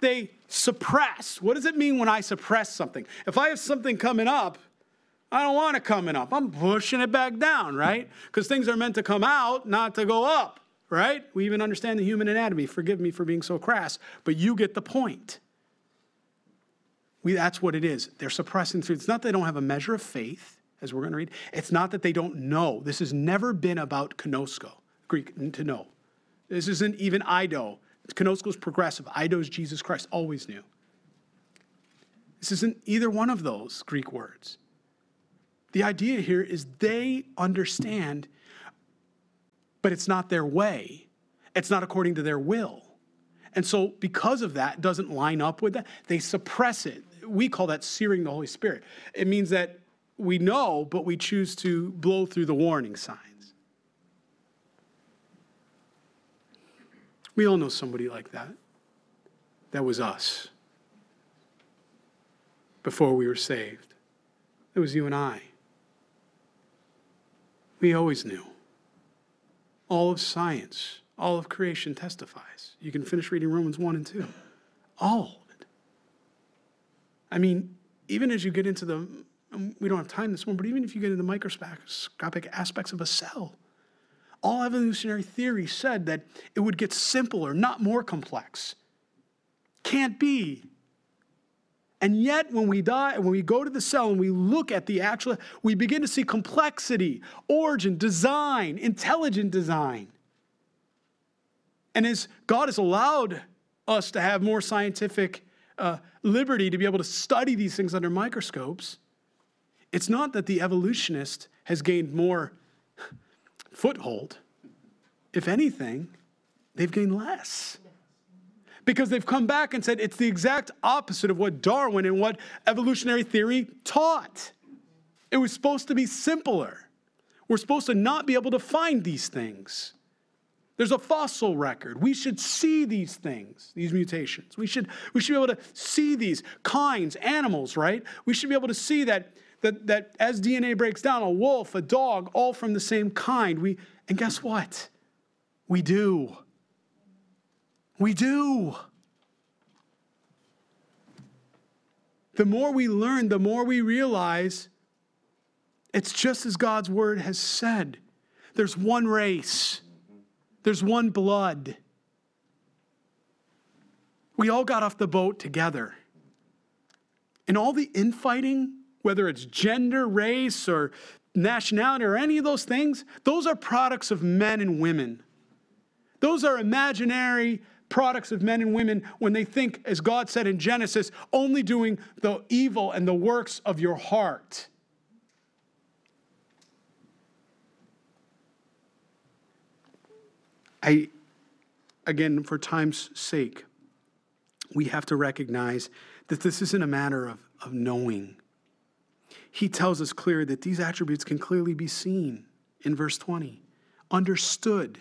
they suppress. What does it mean when I suppress something? If I have something coming up, I don't want it coming up. I'm pushing it back down, right? Because things are meant to come out, not to go up, right? We even understand the human anatomy. Forgive me for being so crass, but you get the point. We, that's what it is. They're suppressing through. It's not they don't have a measure of faith, as we're going to read. It's not that they don't know. This has never been about ginosko. Greek, to know. This isn't even Ido. Ginosko is progressive. Ido is Jesus Christ, always knew. This isn't either one of those Greek words. The idea here is they understand, but it's not their way. It's not according to their will. And so, because of that, doesn't line up with that, they suppress it. We call that searing the Holy Spirit. It means that we know, but we choose to blow through the warning signs. We all know somebody like that. That was us before we were saved. It was you and I. We always knew. All of science, all of creation testifies. You can finish reading Romans 1 and 2. All of it. I mean, even as you get into the, um, we don't have time this morning, but even if you get into the microscopic aspects of a cell, all evolutionary theory said that it would get simpler, not more complex. Can't be. And yet, when we die, when we go to the cell and we look at the actual, we begin to see complexity, origin, design, intelligent design. And as God has allowed us to have more scientific uh, liberty to be able to study these things under microscopes, it's not that the evolutionist has gained more foothold. If anything, they've gained less. Because they've come back and said it's the exact opposite of what Darwin and what evolutionary theory taught. It was supposed to be simpler. We're supposed to not be able to find these things. There's a fossil record. We should see these things, these mutations. We should, we should be able to see these kinds, animals, right? We should be able to see that that, that as DNA breaks down, a wolf, a dog, all from the same kind. We, and guess what? We do. We do. The more we learn, the more we realize it's just as God's word has said. There's one race, there's one blood. We all got off the boat together. And all the infighting whether it's gender, race, or nationality, or any of those things, those are products of men and women. Those are imaginary products of men and women when they think, as God said in Genesis, only doing the evil and the works of your heart. I, again, for time's sake, we have to recognize that this isn't a matter of, of knowing. He tells us clearly that these attributes can clearly be seen in verse 20, understood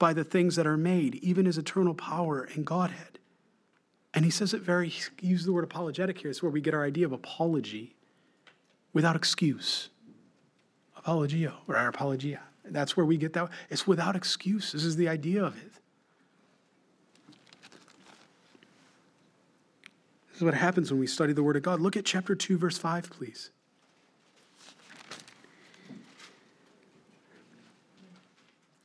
by the things that are made, even his eternal power and Godhead. And he says it very, he uses the word apologetic here. It's where we get our idea of apology without excuse. Apologio, or our apologia. That's where we get that. It's without excuse. This is the idea of it. This is what happens when we study the Word of God. Look at chapter 2, verse 5, please.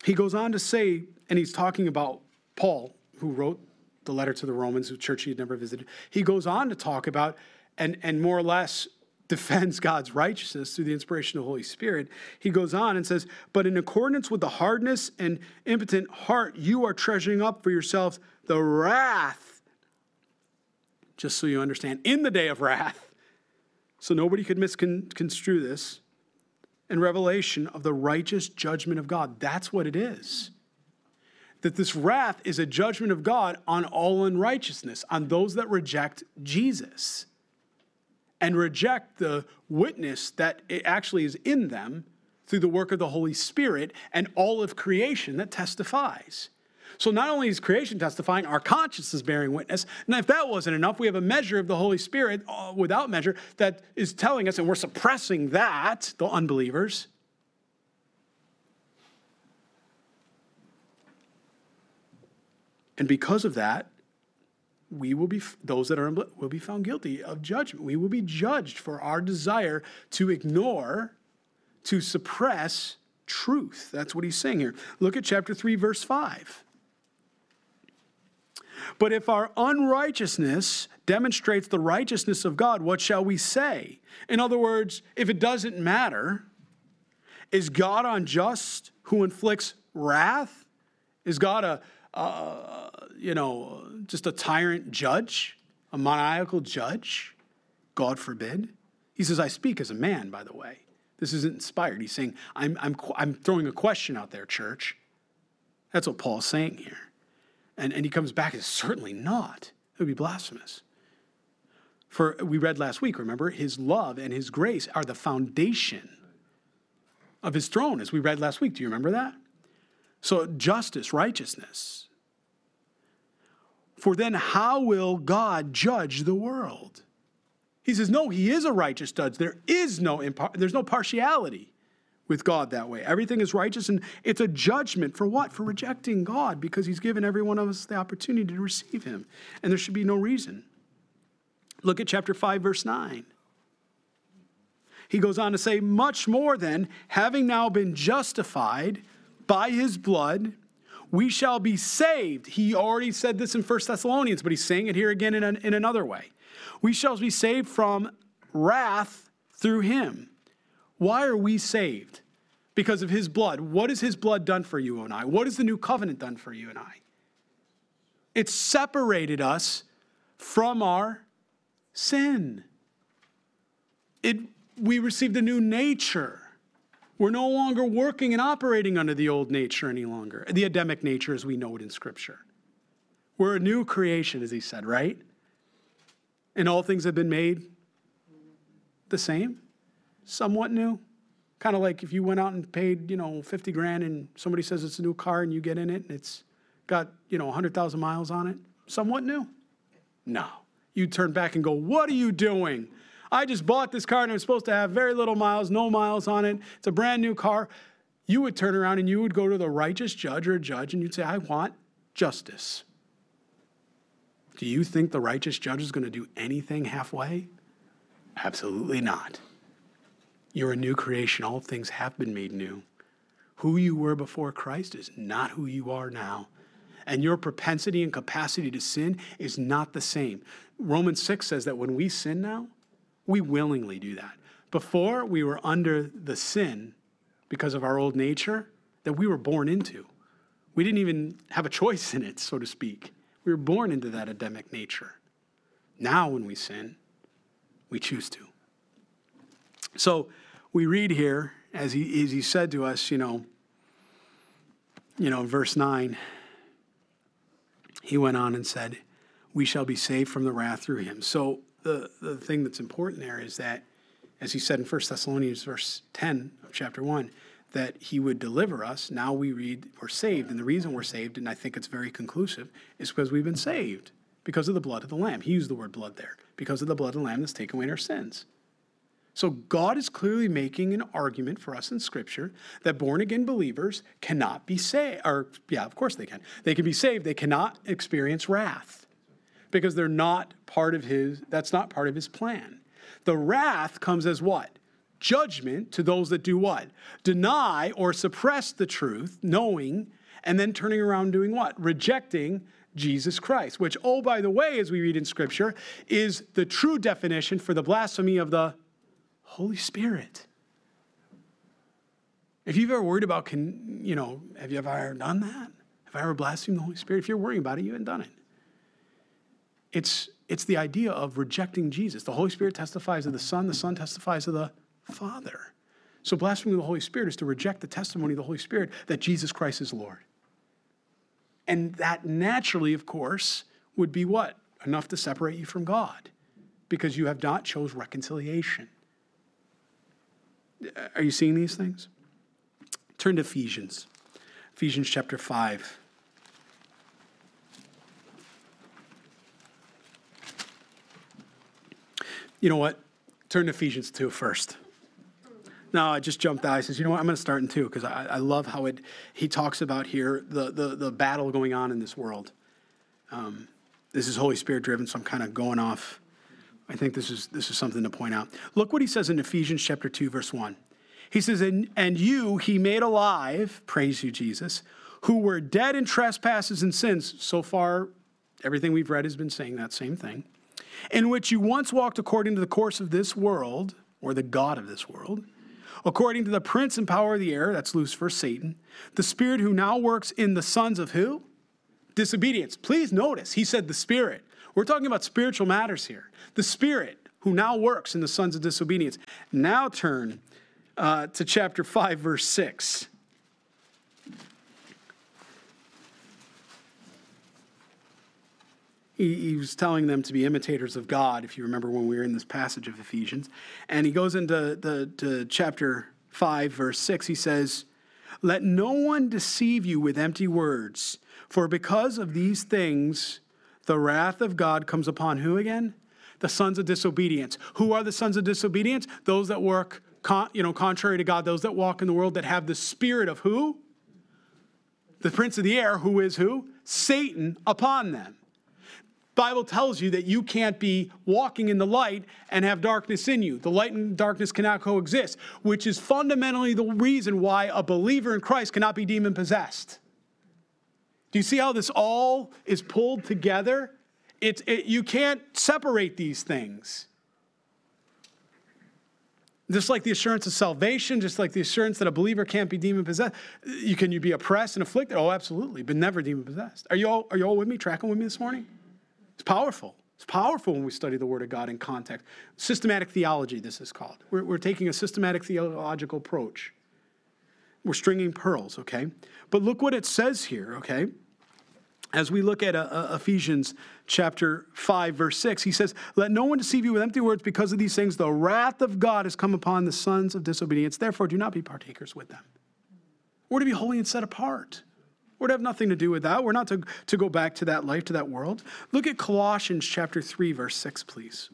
He goes on to say, and he's talking about Paul, who wrote the letter to the Romans, a church he had never visited. He goes on to talk about and, and more or less defends God's righteousness through the inspiration of the Holy Spirit. He goes on and says, But in accordance with the hardness and impotent heart, you are treasuring up for yourselves the wrath, just so you understand, in the day of wrath. So nobody could misconstrue this and revelation of the righteous judgment of God. That's what it is. That this wrath is a judgment of God on all unrighteousness, on those that reject Jesus and reject the witness that it actually is in them through the work of the Holy Spirit and all of creation that testifies. So not only is creation testifying, our conscience is bearing witness. And if that wasn't enough, we have a measure of the Holy Spirit uh, without measure that is telling us, and we're suppressing that, the unbelievers. And because of that, we will be those that are will be found guilty of judgment. We will be judged for our desire to ignore, to suppress truth. That's what he's saying here. Look at chapter 3 verse 5. But if our unrighteousness demonstrates the righteousness of God, what shall we say? In other words, if it doesn't matter, is God unjust who inflicts wrath? Is God a, you know, just a tyrant judge, a maniacal judge? God forbid. He says, I speak as a man, by the way. This isn't inspired. He's saying, I'm, I'm, I'm throwing a question out there, church. That's what Paul's saying here. And, and he comes back and certainly not. It would be blasphemous. For we read last week, remember, his love and his grace are the foundation of his throne, as we read last week. Do you remember that? So, justice, righteousness. For then, how will God judge the world? He says, No, he is a righteous judge. There is no, impar- there's no partiality with God that way. Everything is righteous, and it's a judgment for what? For rejecting God, because He's given every one of us the opportunity to receive Him. And there should be no reason. Look at chapter 5, verse 9. He goes on to say, Much more than, having now been justified by His blood, we shall be saved. He already said this in 1 Thessalonians, but he's saying it here again in, an, in another way. We shall be saved from wrath through him. Why are we saved? Because of his blood. What has his blood done for you and I? What has the new covenant done for you and I? It separated us from our sin. It, we received a new nature. We're no longer working and operating under the old nature any longer, the Adamic nature as we know it in Scripture. We're a new creation, as he said, right? And all things have been made the same somewhat new. Kind of like if you went out and paid, you know, 50 grand and somebody says it's a new car and you get in it and it's got, you know, 100,000 miles on it. Somewhat new? No. You turn back and go, What are you doing? I just bought this car and it was supposed to have very little miles, no miles on it. It's a brand new car. You would turn around and you would go to the righteous judge or a judge and you'd say, I want justice. Do you think the righteous judge is going to do anything halfway? Absolutely not. You're a new creation. All things have been made new. Who you were before Christ is not who you are now. And your propensity and capacity to sin is not the same. Romans 6 says that when we sin now, we willingly do that. Before, we were under the sin because of our old nature that we were born into. We didn't even have a choice in it, so to speak. We were born into that Adamic nature. Now, when we sin, we choose to. So, we read here, as he, as he said to us, you know, you know, verse 9, he went on and said, We shall be saved from the wrath through him. So the, the thing that's important there is that, as he said in 1 Thessalonians, verse 10 of chapter 1, that he would deliver us. Now we read we're saved. And the reason we're saved, and I think it's very conclusive, is because we've been saved because of the blood of the Lamb. He used the word blood there, because of the blood of the Lamb that's taken away our sins. So God is clearly making an argument for us in Scripture that born again believers cannot be saved. Or, yeah, of course they can. They can be saved. They cannot experience wrath because they're not part of his, that's not part of his plan. The wrath comes as what? judgment to those that do what? Deny or suppress the truth, knowing, and then turning around doing what? Rejecting Jesus Christ, which, oh, by the way, as we read in Scripture, is the true definition for the blasphemy of the Holy Spirit. If you've ever worried about, can, you know, have you ever done that? Have I ever blasphemed the Holy Spirit? If you're worrying about it, you haven't done it. It's, it's the idea of rejecting Jesus. The Holy Spirit testifies of the Son, the Son testifies of the Father. So, blaspheming the Holy Spirit is to reject the testimony of the Holy Spirit that Jesus Christ is Lord. And that naturally, of course, would be what? Enough to separate you from God because you have not chose reconciliation. Are you seeing these things? Turn to Ephesians. Ephesians chapter 5. You know what? Turn to Ephesians 2 first. No, I just jumped out. I says, you know what? I'm going to start in 2 because I, I, love how it he talks about here the, the, the battle going on in this world. Um, this is Holy Spirit driven, so I'm kind of going off. I think this is this is something to point out. Look what he says in Ephesians chapter 2, verse 1. He says, and, and you he made alive, praise you, Jesus, who were dead in trespasses and sins. So far, everything we've read has been saying that same thing. In which you once walked according to the course of this world, or the God of this world according to the prince and power of the air, that's Lucifer, Satan, the spirit who now works in the sons of who? Disobedience. Please notice, he said the spirit. We're talking about spiritual matters here. The spirit who now works in the sons of disobedience. Now turn uh, to chapter 5, verse 6. He, he, was telling them to be imitators of God, if you remember when we were in this passage of Ephesians. And he goes into the, to chapter 5, verse 6. He says, Let no one deceive you with empty words, for because of these things, the wrath of God comes upon who again? The sons of disobedience. Who are the sons of disobedience? Those that work, con, you know, contrary to God, those that walk in the world that have the spirit of who? The prince of the air, who is who? Satan upon them. Bible tells you that you can't be walking in the light and have darkness in you. The light and darkness cannot coexist, which is fundamentally the reason why a believer in Christ cannot be demon possessed. Do you see how this all is pulled together? It, it, you can't separate these things. Just like the assurance of salvation, just like the assurance that a believer can't be demon possessed. You can you be oppressed and afflicted? Oh, absolutely, but never demon possessed. Are you all are you all with me? Tracking with me this morning? It's powerful. It's powerful when we study the Word of God in context. Systematic theology, this is called. We're, we're taking a systematic theological approach. We're stringing pearls, okay? But look what it says here, okay? As we look at uh, uh, Ephesians chapter 5, verse 6, he says, Let no one deceive you with empty words because of these things. The wrath of God has come upon the sons of disobedience. Therefore, do not be partakers with them. We're to be holy and set apart. We're to have nothing to do with that. We're not to, to go back to that life, to that world. Look at Colossians chapter 3, verse 6, please.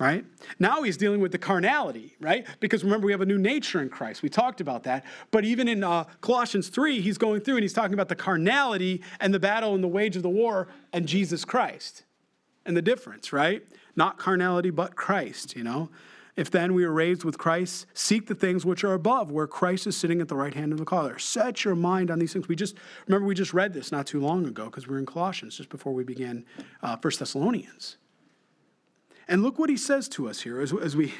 Right? Now he's dealing with the carnality, right? Because remember, we have a new nature in Christ. We talked about that. But even in uh, Colossians 3, he's going through and he's talking about the carnality and the battle and the wage of the war and Jesus Christ and the difference, right? Not carnality, but Christ, you know? If then we are raised with Christ, seek the things which are above, where Christ is sitting at the right hand of the Father. Set your mind on these things. We just remember we just read this not too long ago because we were in Colossians just before we began uh, First Thessalonians. And look what he says to us here as, as we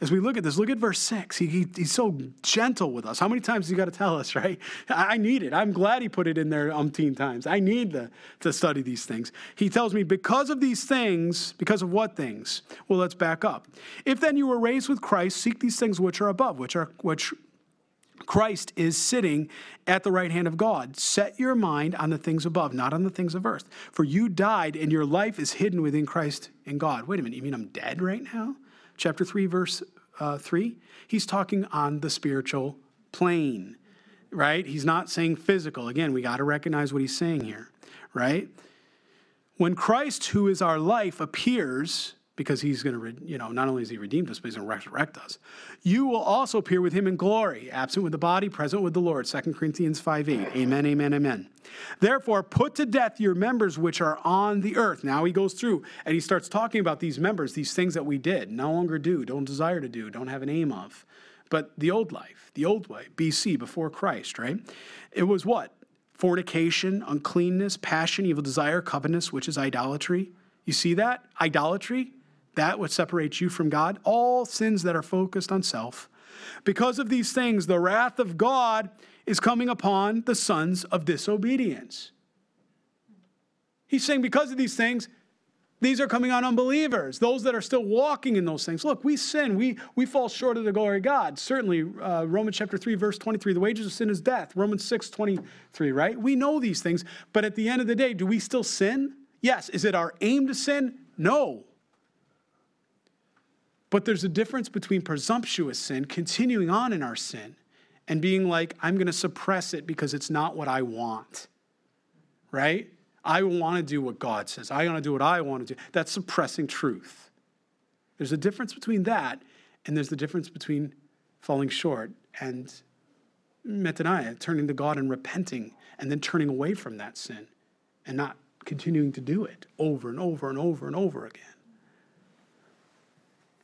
as we look at this, look at verse 6. He, he, he's so gentle with us. How many times he got to tell us, right? I need it. I'm glad he put it in there umpteen times. I need to, to study these things. He tells me, because of these things, because of what things? Well, let's back up. If then you were raised with Christ, seek these things which are above, which are which Christ is sitting at the right hand of God. Set your mind on the things above, not on the things of earth. For you died, and your life is hidden within Christ in God. Wait a minute, you mean I'm dead right now? chapter 3, verse uh, 3, he's talking on the spiritual plane, right? He's not saying physical. Again, we got to recognize what he's saying here, right? When Christ, who is our life, appears, because he's going to, you know, not only is he redeemed us, but he's going to resurrect us. You will also appear with him in glory, absent with the body, present with the Lord. 2 Corinthians 5 8. Amen, amen, amen. Therefore, put to death your members which are on the earth. Now he goes through and he starts talking about these members, these things that we did, no longer do, don't desire to do, don't have an aim of. But the old life, the old way, BC, before Christ, right? It was what? Fornication, uncleanness, passion, evil desire, covetousness, which is idolatry. You see that? Idolatry, that which separates you from God, all sins that are focused on self. Because of these things, the wrath of God is coming upon the sons of disobedience. He's saying, because of these things, these are coming on unbelievers, those that are still walking in those things. Look, we sin, we, we fall short of the glory of God. Certainly, uh, Romans chapter 3, verse 23, the wages of sin is death. Romans 6, 23, right? We know these things, but at the end of the day, do we still sin? Yes. Is it our aim to sin? No. But there's a difference between presumptuous sin, continuing on in our sin, and being like, I'm going to suppress it because it's not what I want. Right? I want to do what God says. I want to do what I want to do. That's suppressing truth. There's a difference between that, and there's the difference between falling short and metanoia, turning to God and repenting, and then turning away from that sin and not continuing to do it over and over and over and over again.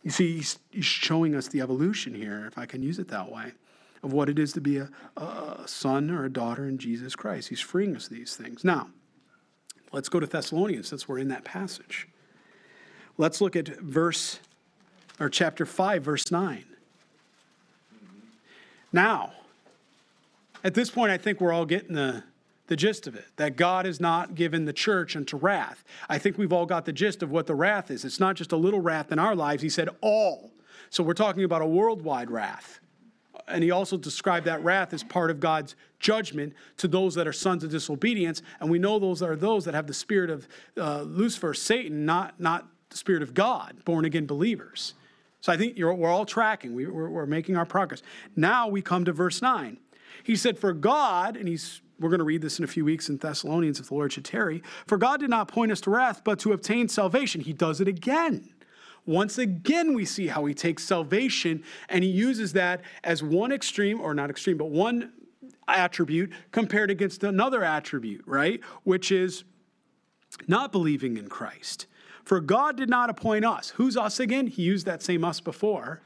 You see, he's, showing us the evolution here, if I can use it that way, of what it is to be a, a son or a daughter in Jesus Christ. He's freeing us these things. Now, let's go to Thessalonians since we're in that passage. Let's look at verse or chapter 5, verse 9. Now, at this point, I think we're all getting the, the gist of it that God has not given the church unto wrath. I think we've all got the gist of what the wrath is. It's not just a little wrath in our lives, he said all. So we're talking about a worldwide wrath. And he also described that wrath as part of God's judgment to those that are sons of disobedience. And we know those are those that have the spirit of uh, Lucifer, Satan, not, not the spirit of God, born again believers. So I think we're all tracking, we, we're, we're making our progress. Now we come to verse 9. He said, For God, and he's we're going to read this in a few weeks in Thessalonians if the Lord should tarry. For God did not point us to wrath, but to obtain salvation. He does it again. Once again, we see how he takes salvation and he uses that as one extreme, or not extreme, but one attribute compared against another attribute, right? Which is not believing in Christ. For God did not appoint us. Who's us again? He used that same us before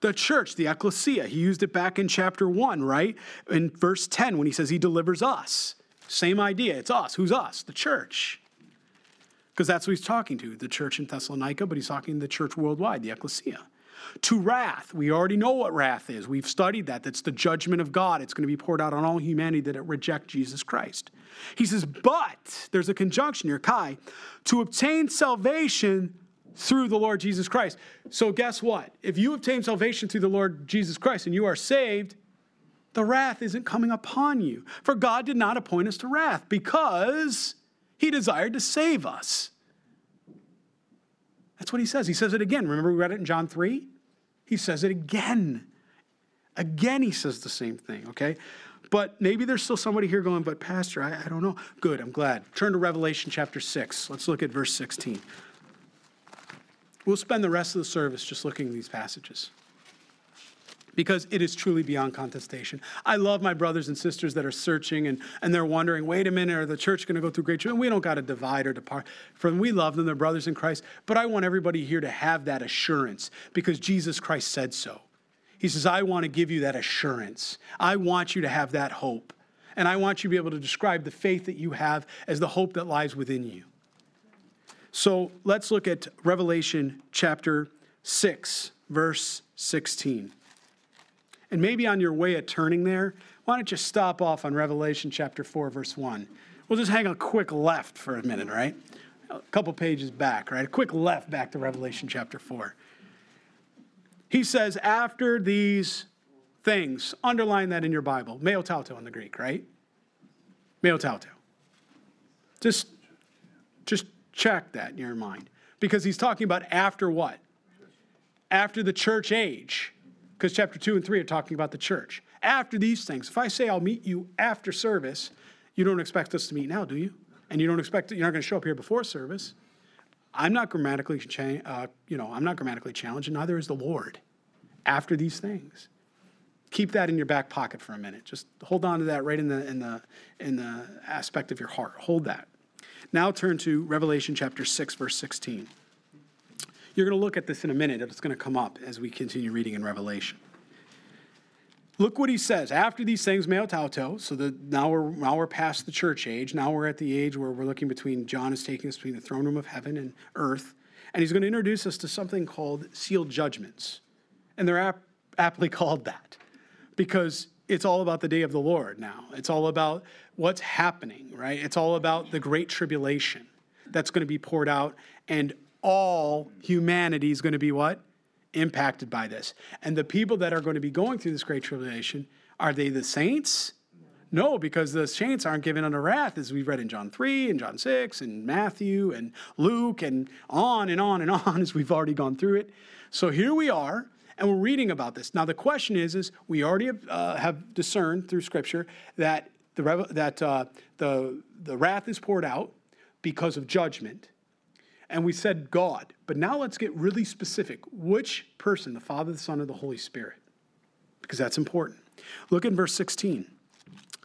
the church, the ecclesia. He used it back in chapter 1, right? In verse 10 when he says he delivers us. Same idea. It's us. Who's us? The church. Because that's who he's talking to, the church in Thessalonica, but he's talking to the church worldwide, the ecclesia. To wrath, we already know what wrath is. We've studied that. That's the judgment of God. It's going to be poured out on all humanity that it reject Jesus Christ. He says, but there's a conjunction here, Kai, to obtain salvation through the Lord Jesus Christ. So, guess what? If you obtain salvation through the Lord Jesus Christ and you are saved, the wrath isn't coming upon you. For God did not appoint us to wrath because he desired to save us. That's what he says. He says it again. Remember, we read it in John 3? He says it again. Again, he says the same thing, okay? But maybe there's still somebody here going, but Pastor, I, I don't know. Good, I'm glad. Turn to Revelation chapter 6. Let's look at verse 16. We'll spend the rest of the service just looking at these passages because it is truly beyond contestation. I love my brothers and sisters that are searching and, and they're wondering, wait a minute, are the church going to go through great tribulation? We don't got to divide or depart from. We love them, they're brothers in Christ. But I want everybody here to have that assurance because Jesus Christ said so. He says, I want to give you that assurance. I want you to have that hope. And I want you to be able to describe the faith that you have as the hope that lies within you. So let's look at Revelation chapter 6, verse 16. And maybe on your way of turning there, why don't you stop off on Revelation chapter 4, verse 1? We'll just hang a quick left for a minute, right? A couple pages back, right? A quick left back to Revelation chapter 4. He says, after these things, underline that in your Bible, meta tauta in the Greek, right? Meta tauta. Just, just Check that in your mind. Because he's talking about after what? After the church age. Because chapter 2 and 3 are talking about the church. After these things. If I say I'll meet you after service, you don't expect us to meet now, do you? And you don't expect, you're not going to show up here before service. I'm not grammatically, cha- uh, you know, I'm not grammatically challenged, and neither is the Lord. After these things, keep that in your back pocket for a minute. Just hold on to that right in the in the in the aspect of your heart. Hold that. Now turn to Revelation chapter six, verse sixteen. You're going to look at this in a minute. It's going to come up as we continue reading in Revelation. Look what he says. After these things, meta tauta, so that now we're, now we're past the church age. Now we're at the age where we're looking between, John is taking us between the throne room of heaven and earth. And he's going to introduce us to something called sealed judgments. And they're ap- aptly called that because it's all about the day of the Lord now. It's all about what's happening, right? It's all about the great tribulation that's going to be poured out. And all humanity is going to be what? impacted by this. And the people that are going to be going through this great tribulation, are they the saints? No, because the saints aren't given under wrath, as we've read in John 3 and John 6 and Matthew and Luke and on and on and on as we've already gone through it. So here we are, and we're reading about this. Now the question is, is we already have, uh, have discerned through Scripture that the that uh, the the wrath is poured out because of judgment, and we said God. But now let's get really specific. Which person, the Father, the Son, or the Holy Spirit? Because that's important. Look in verse 16.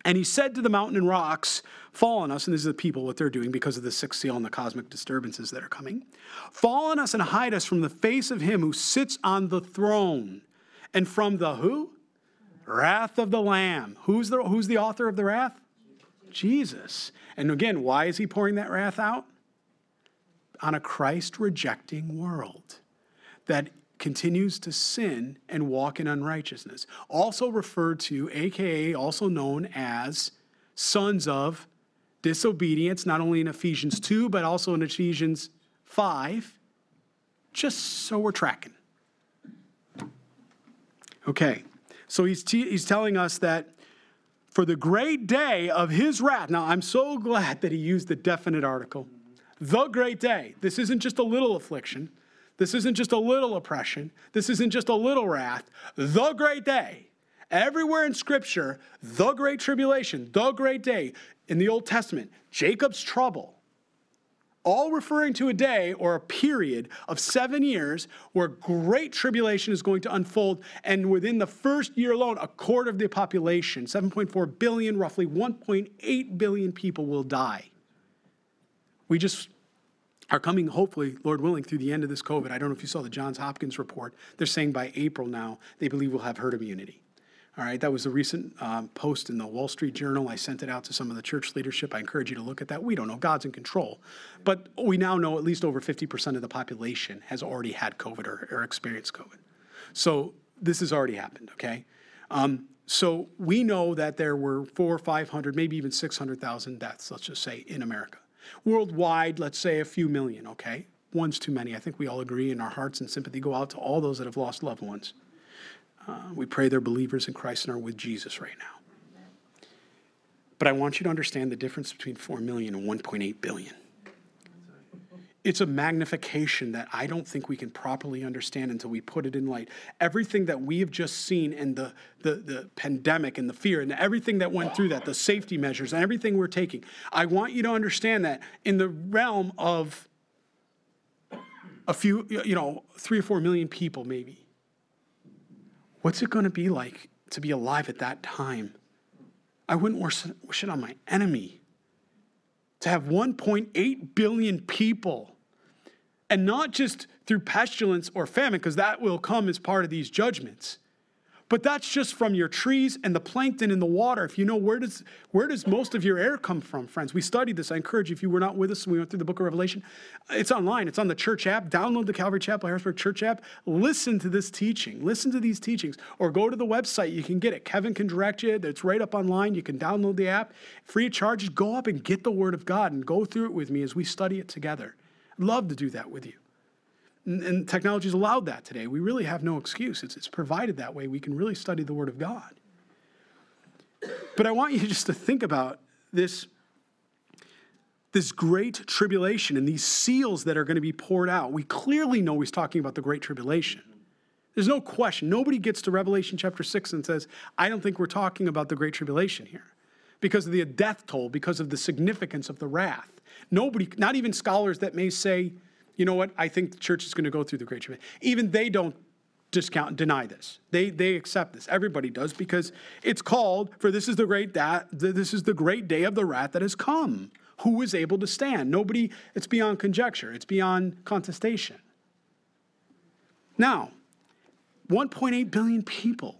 And he said to the mountain and rocks, Fall on us, and this is the people, what they're doing because of the sixth seal and the cosmic disturbances that are coming. Fall on us and hide us from the face of him who sits on the throne and from the who? Wrath of the Lamb. Who's the, who's the author of the wrath? Jesus. And again, why is he pouring that wrath out? on a Christ rejecting world that continues to sin and walk in unrighteousness. Also referred to, aka also known as sons of disobedience, not only in Ephesians 2, but also in Ephesians 5, just so we're tracking. Okay, so he's, he's telling us that for the great day of his wrath, now I'm so glad that he used the definite article the great day. This isn't just a little affliction. This isn't just a little oppression. This isn't just a little wrath. The great day. Everywhere in Scripture, the great tribulation, the great day. In the Old Testament, Jacob's trouble. All referring to a day or a period of seven years where great tribulation is going to unfold. And within the first year alone, a quarter of the population, 7.4 billion, roughly 1.8 billion people will die. We just are coming, hopefully, Lord willing, through the end of this COVID. I don't know if you saw the Johns Hopkins report. They're saying by April now, they believe we'll have herd immunity. All right, that was a recent um, post in the Wall Street Journal. I sent it out to some of the church leadership. I encourage you to look at that. We don't know. God's in control. But we now know at least over 50% of the population has already had COVID or, or experienced COVID. So this has already happened, okay? Um, so we know that there were four, 500, maybe even 600,000 deaths, let's just say, in America. Worldwide, let's say a few million, okay? One's too many. I think we all agree, and our hearts and sympathy go out to all those that have lost loved ones. Uh, we pray they're believers in Christ and are with Jesus right now. But I want you to understand the difference between 4 million and 1.8 billion it's a magnification that I don't think we can properly understand until we put it in light. Everything that we have just seen and the, the, the pandemic and the fear and everything that went through that, the safety measures and everything we're taking, I want you to understand that in the realm of a few, you know, three or four million people maybe, what's it going to be like to be alive at that time? I wouldn't wish it on my enemy to have 1.8 billion people, and not just through pestilence or famine, because that will come as part of these judgments, but that's just from your trees and the plankton in the water. If you know where does where does most of your air come from, friends? We studied this. I encourage you, if you were not with us and we went through the book of Revelation, it's online. It's on the church app. Download the Calvary Chapel Harrisburg Church app. Listen to this teaching. Listen to these teachings. Or go to the website. You can get it. Kevin can direct you. It's right up online. You can download the app. Free of charge. Go up and get the word of God and go through it with me as we study it together. Love to do that with you. And technology has allowed that today. We really have no excuse. It's, it's provided that way. We can really study the Word of God. But I want you just to think about this, this great tribulation and these seals that are going to be poured out. We clearly know he's talking about the great tribulation. There's no question. Nobody gets to Revelation chapter 6 and says, I don't think we're talking about the great tribulation here because of the death toll, because of the significance of the wrath. Nobody, not even scholars that may say, you know what? I think the church is going to go through the Great Tribulation. Even they don't discount and deny this. They they accept this. Everybody does because it's called for this is the great that this is the great day of the wrath that has come. Who is able to stand? Nobody, it's beyond conjecture, it's beyond contestation. Now, 1.8 billion people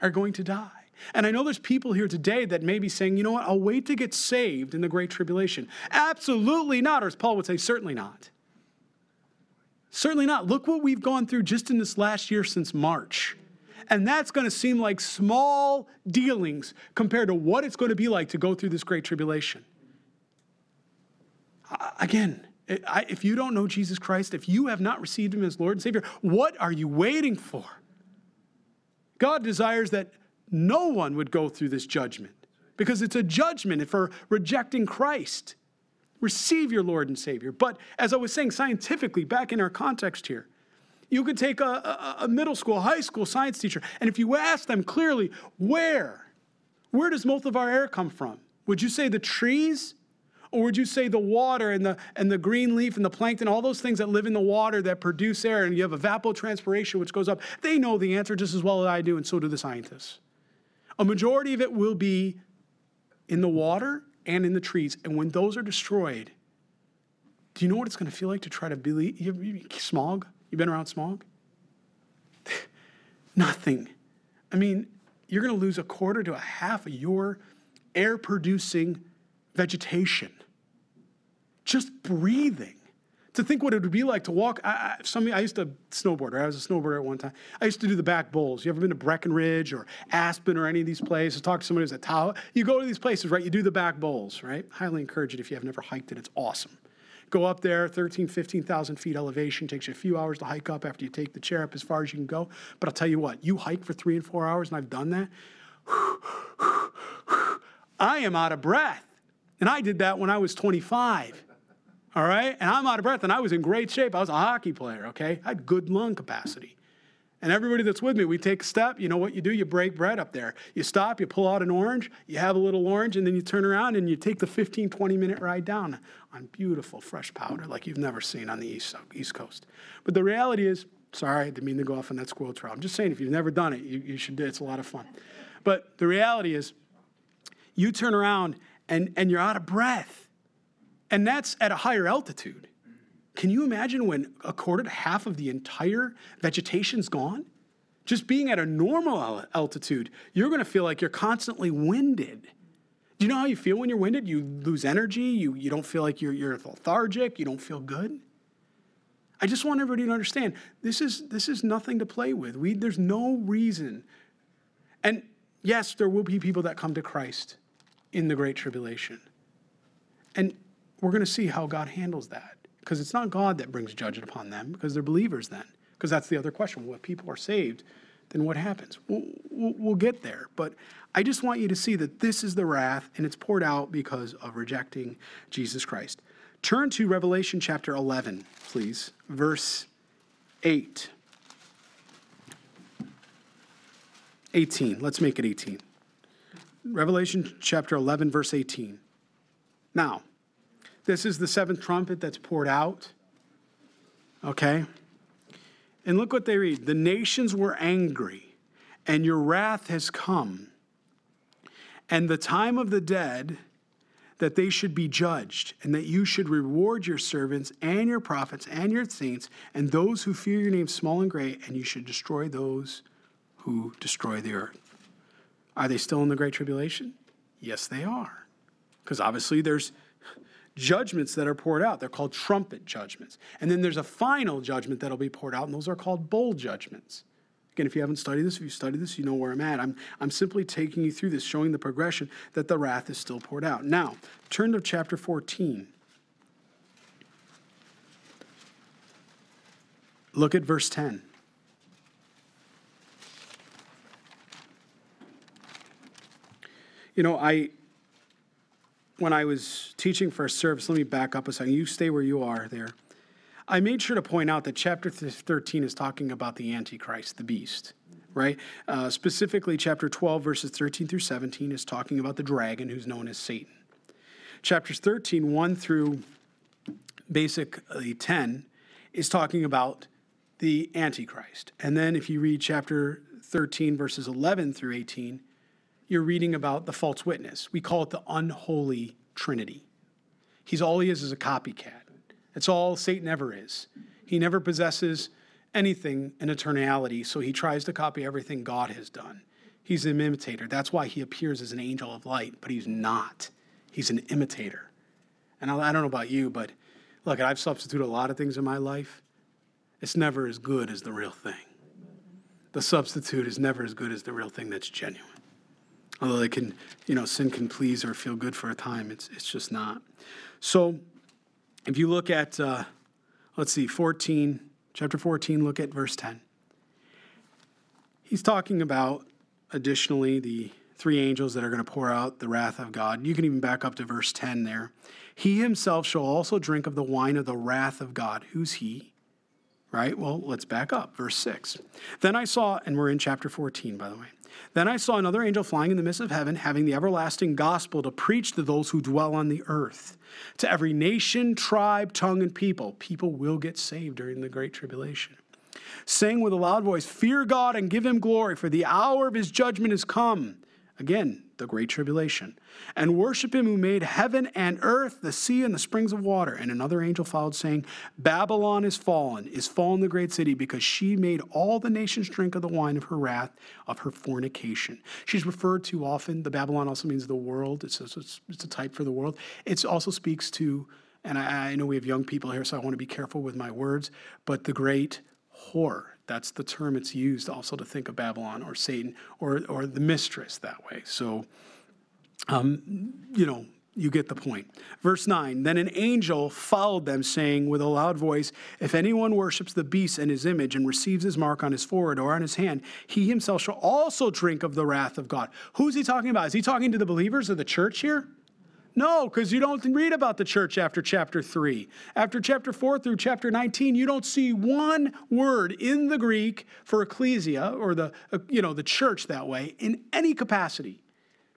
are going to die. And I know there's people here today that may be saying, you know what, I'll wait to get saved in the Great Tribulation. Absolutely not, or as Paul would say, certainly not. Certainly not. Look what we've gone through just in this last year since March. And that's going to seem like small dealings compared to what it's going to be like to go through this great tribulation. Again, if you don't know Jesus Christ, if you have not received him as Lord and Savior, what are you waiting for? God desires that no one would go through this judgment because it's a judgment for rejecting Christ. Receive your Lord and Savior. But as I was saying, scientifically, back in our context here, you could take a, a, a, middle school, high school science teacher, and if you ask them clearly, where? Where does most of our air come from? Would you say the trees? Or would you say the water and the, and the green leaf and the plankton, all those things that live in the water that produce air, and you have evapotranspiration, which goes up? They know the answer just as well as I do, and so do the scientists. A majority of it will be in the water and in the trees. And when those are destroyed, do you know what it's going to feel like to try to believe? You, you, smog? You've been around smog? Nothing. I mean, you're going to lose a quarter to a half of your air producing vegetation. Just breathing to think what it would be like to walk. I, I, some, I used to snowboard. I was a snowboarder at one time. I used to do the back bowls. You ever been to Breckenridge or Aspen or any of these places? Talk to somebody who's at Tahoe. You go to these places, right? You do the back bowls, right? Highly encourage it if you have never hiked it. It's awesome. Go up there, 13, 15,000 feet elevation. Takes you a few hours to hike up after you take the chair up as far as you can go. But I'll tell you what, you hike for three and four hours, and I've done that. I am out of breath. And I did that when I was 25 all right? And I'm out of breath, and I was in great shape. I was a hockey player, okay? I had good lung capacity. And everybody that's with me, we take a step. You know what you do? You break bread up there. You stop, you pull out an orange, you have a little orange, and then you turn around and you take the 15, 20 minute ride down on beautiful fresh powder like you've never seen on the East, East Coast. But the reality is, sorry, I didn't mean to go off on that squirrel trail. I'm just saying, if you've never done it, you, you should do it. It's a lot of fun. But the reality is, you turn around and, and you're out of breath and that's at a higher altitude. Can you imagine when a quarter to half of the entire vegetation's gone? Just being at a normal altitude, you're to feel like you're constantly winded. Do you know how you feel when you're winded? You lose energy, you, you don't feel like you're, you're lethargic, you don't feel good. I just want everybody to understand this is, this is nothing to play with. We, there's no reason. And yes, there will be people that come to Christ in the Great Tribulation. And we're going to see how God handles that. Because it's not God that brings judgment upon them, because they're believers then. Because that's the other question. Well, if people are saved, then what happens? We'll, we'll, we'll, get there. But I just want you to see that this is the wrath, and it's poured out because of rejecting Jesus Christ. Turn to Revelation chapter 11, please, verse 8. 18. Let's make it 18. Revelation chapter 11, verse 18. Now, this is the seventh trumpet that's poured out. Okay? And look what they read The nations were angry, and your wrath has come, and the time of the dead that they should be judged, and that you should reward your servants and your prophets and your saints and those who fear your name, small and great, and you should destroy those who destroy the earth. Are they still in the Great Tribulation? Yes, they are. Because obviously there's judgments that are poured out. They're called trumpet judgments. And then there's a final judgment that'll be poured out, and those are called bowl judgments. Again, if you haven't studied this, if you studied this, you know where I'm at. I'm, I'm simply taking you through this, showing the progression that the wrath is still poured out. Now, turn to chapter 14. Look at verse 10. You know, I when I was teaching for a service, let me back up a second. You stay where you are there. I made sure to point out that chapter 13 is talking about the Antichrist, the beast, right? Uh, specifically, chapter 12, verses 13 through 17 is talking about the dragon who's known as Satan. Chapters 13, 1 through basically 10, is talking about the Antichrist. And then if you read chapter 13, verses 11 through 18, you're reading about the false witness. We call it the unholy trinity. He's all he is is a copycat. That's all Satan ever is. He never possesses anything in eternality, so he tries to copy everything God has done. He's an imitator. That's why he appears as an angel of light, but he's not. He's an imitator. And I, don't know about you, but look, I've substituted a lot of things in my life. It's never as good as the real thing. The substitute is never as good as the real thing that's genuine. Although they can, you know, sin can please or feel good for a time, it's, it's just not. So if you look at, uh, let's see, 14, chapter 14, look at verse 10. He's talking about additionally the three angels that are going to pour out the wrath of God. You can even back up to verse 10 there. He himself shall also drink of the wine of the wrath of God. Who's he? Right? Well, let's back up. Verse 6. Then I saw, and we're in chapter 14, by the way. Then I saw another angel flying in the midst of heaven, having the everlasting gospel to preach to those who dwell on the earth, to every nation, tribe, tongue, and people. People will get saved during the Great Tribulation. Saying with a loud voice, Fear God and give him glory, for the hour of his judgment is come. Again, the great tribulation, and worship him who made heaven and earth, the sea, and the springs of water. And another angel followed, saying, Babylon is fallen, is fallen the great city, because she made all the nations drink of the wine of her wrath, of her fornication. She's referred to often. The Babylon also means the world, it's a, it's a type for the world. It also speaks to, and I, I know we have young people here, so I want to be careful with my words, but the great whore that's the term it's used also to think of Babylon or Satan or, or the mistress that way. So, um, you know, you get the point. Verse 9 Then an angel followed them, saying with a loud voice, If anyone worships the beast and his image and receives his mark on his forehead or on his hand, he himself shall also drink of the wrath of God. Who's he talking about? Is he talking to the believers of the church here? No, because you don't read about the church after chapter 3. After chapter 4 through chapter 19, you don't see one word in the Greek for ecclesia or the, uh, you know, the church that way in any capacity.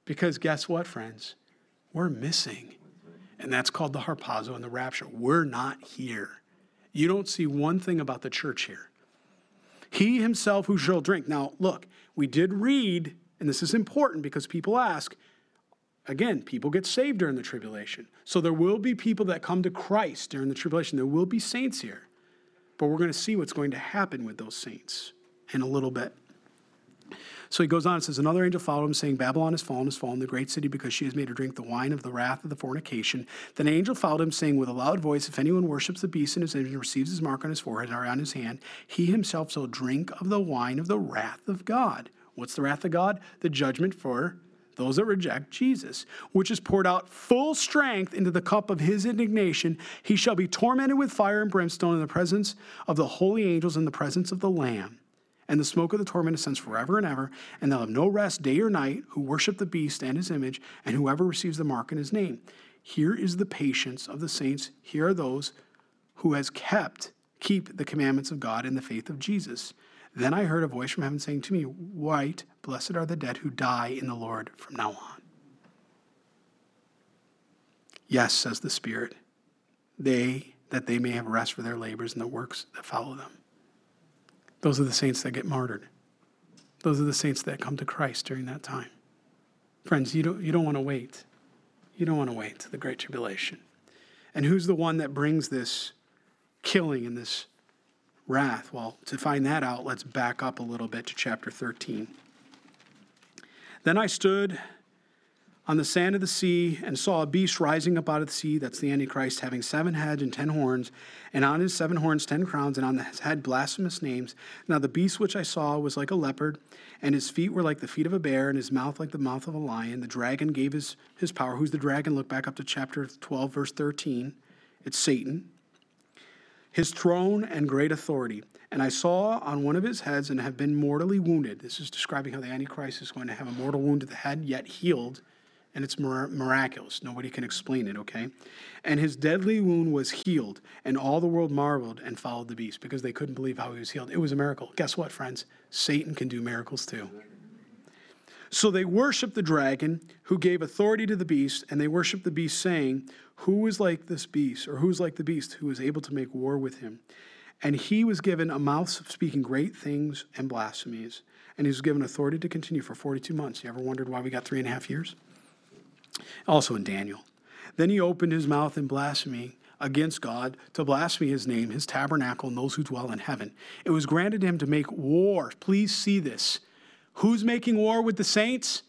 Because guess what, friends? We're missing. And that's called the harpazo and the rapture. We're not here. You don't see one thing about the church here. He himself who shall drink. Now, look, we did read, and this is important because people ask, again, people get saved during the tribulation. So there will be people that come to Christ during the tribulation. There will be saints here. But we're going to see what's going to happen with those saints in a little bit. So he goes on and says, Another angel followed him, saying, Babylon is fallen, has fallen, the great city, because she has made her drink the wine of the wrath of the fornication. Then an angel followed him, saying with a loud voice, If anyone worships the beast in his image and receives his mark on his forehead or on his hand, he himself shall drink of the wine of the wrath of God. What's the wrath of God? The judgment for those that reject Jesus, which is poured out full strength into the cup of his indignation. He shall be tormented with fire and brimstone in the presence of the holy angels in the presence of the Lamb. And the smoke of the torment ascends forever and ever, and they'll have no rest day or night who worship the beast and his image, and whoever receives the mark in his name. Here is the patience of the saints. Here are those who has kept, keep the commandments of God in the faith of Jesus. Then I heard a voice from heaven saying to me, White, blessed are the dead who die in the Lord from now on. Yes, says the Spirit, they, that they may have rest for their labors and the works that follow them. Those are the saints that get martyred. Those are the saints that come to Christ during that time. Friends, you don't, you don't want to wait. You don't want to wait to the Great Tribulation. And who's the one that brings this killing and this wrath? Well, to find that out, let's back up a little bit to chapter 13. Then I stood on the sand of the sea and saw a beast rising up out of the sea. That's the Antichrist, having seven heads and ten horns, and on his seven horns ten crowns, and on his head blasphemous names. Now the beast which I saw was like a leopard, and his feet were like the feet of a bear, and his mouth like the mouth of a lion. The dragon gave his, his power. Who's the dragon? Look back up to chapter 12, verse 13. It's Satan his throne and great authority. And I saw on one of his heads and have been mortally wounded. This is describing how the Antichrist is going to have a mortal wound to the head, yet healed. And it's miraculous. Nobody can explain it, okay? And his deadly wound was healed, and all the world marveled and followed the beast because they couldn't believe how he was healed. It was a miracle. Guess what, friends? Satan can do miracles too. So they worshiped the dragon who gave authority to the beast, and they worshiped the beast, saying, Who is like this beast, or who is like the beast who is able to make war with him? And he was given a mouth speaking great things and blasphemies. And he was given authority to continue for 42 months. You ever wondered why we got three and a half years? Also in Daniel. Then he opened his mouth in blasphemy against God to blaspheme his name, his tabernacle, and those who dwell in heaven. It was granted him to make war. Please see this. Who's making war with the saints?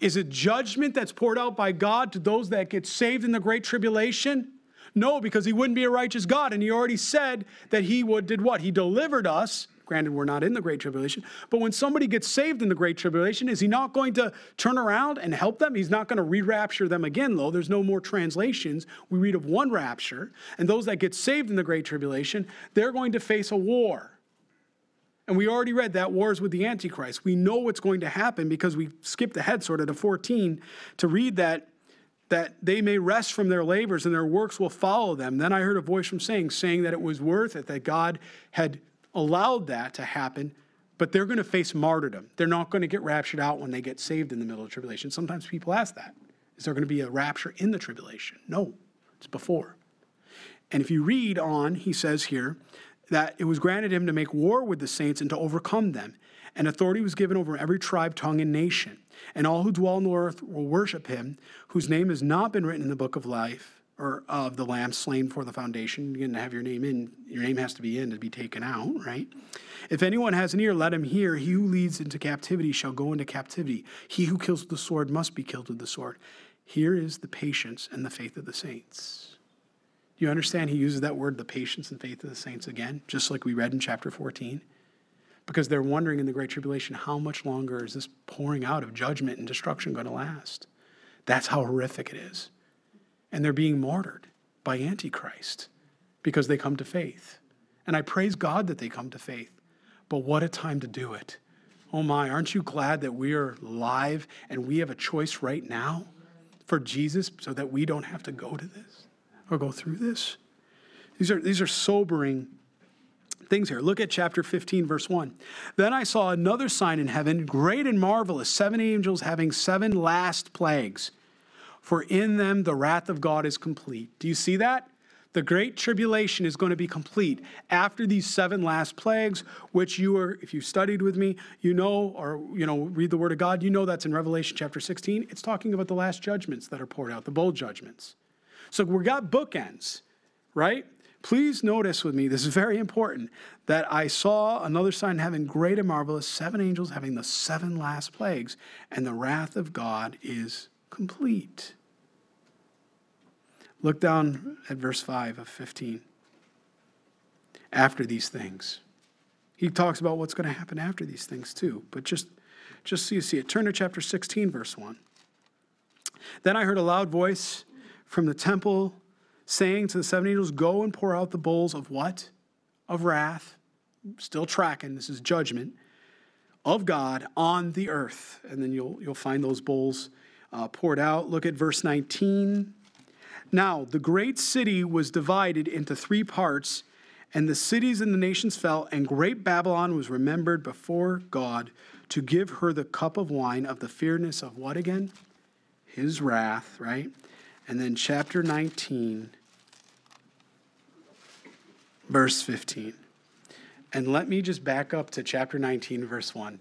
Is it judgment that's poured out by God to those that get saved in the great tribulation? No, because he wouldn't be a righteous God. And he already said that he would did what? He delivered us. Granted, we're not in the Great Tribulation, but when somebody gets saved in the Great Tribulation, is he not going to turn around and help them? He's not going to re rapture them again, though. There's no more translations. We read of one rapture. And those that get saved in the Great Tribulation, they're going to face a war. And we already read that wars with the Antichrist. We know what's going to happen because we skipped ahead sort of to 14 to read that that they may rest from their labors and their works will follow them. Then I heard a voice from saying, saying that it was worth it, that God had allowed that to happen, but they're going to face martyrdom. They're not going to get raptured out when they get saved in the middle of tribulation. Sometimes people ask that. Is there going to be a rapture in the tribulation? No, it's before. And if you read on, he says here that it was granted him to make war with the saints and to overcome them. And authority was given over every tribe, tongue, and nation. And all who dwell on the earth will worship him, whose name has not been written in the book of life or of the lamb slain for the foundation. You're going to have your name in. Your name has to be in to be taken out, right? If anyone has an ear, let him hear. He who leads into captivity shall go into captivity. He who kills with the sword must be killed with the sword. Here is the patience and the faith of the saints. You understand? He uses that word, the patience and faith of the saints, again, just like we read in chapter 14 because they're wondering in the Great Tribulation how much longer is this pouring out of judgment and destruction going to last? That's how horrific it is. And they're being martyred by Antichrist because they come to faith. And I praise God that they come to faith. But what a time to do it. Oh my, aren't you glad that we are live and we have a choice right now for Jesus so that we don't have to go to this or go through this? These are, these are sobering things here. Look at chapter 15, verse 1. Then I saw another sign in heaven, great and marvelous, seven angels having seven last plagues. For in them the wrath of God is complete. Do you see that? The great tribulation is going to be complete after these seven last plagues, which you are, if you studied with me, you know, or you know, read the Word of God, you know that's in Revelation chapter 16. It's talking about the last judgments that are poured out, the bowl judgments. So we've got bookends, right? Please notice with me, this is very important, that I saw another sign having great and marvelous, seven angels having the seven last plagues, and the wrath of God is complete. Look down at verse 5 of 15. After these things. He talks about what's going to happen after these things too, but just, just so you see it. Turn to chapter 16, verse 1. Then I heard a loud voice from the temple saying to the seven angels, Go and pour out the bowls of what? Of wrath. Still tracking, this is judgment of God on the earth. And then you'll, you'll find those bowls uh, poured out. Look at verse 19. Now, the great city was divided into three parts, and the cities and the nations fell, and great Babylon was remembered before God to give her the cup of wine of the fierceness of what again? His wrath, right? And then chapter 19, verse 15. And let me just back up to chapter 19, verse 1.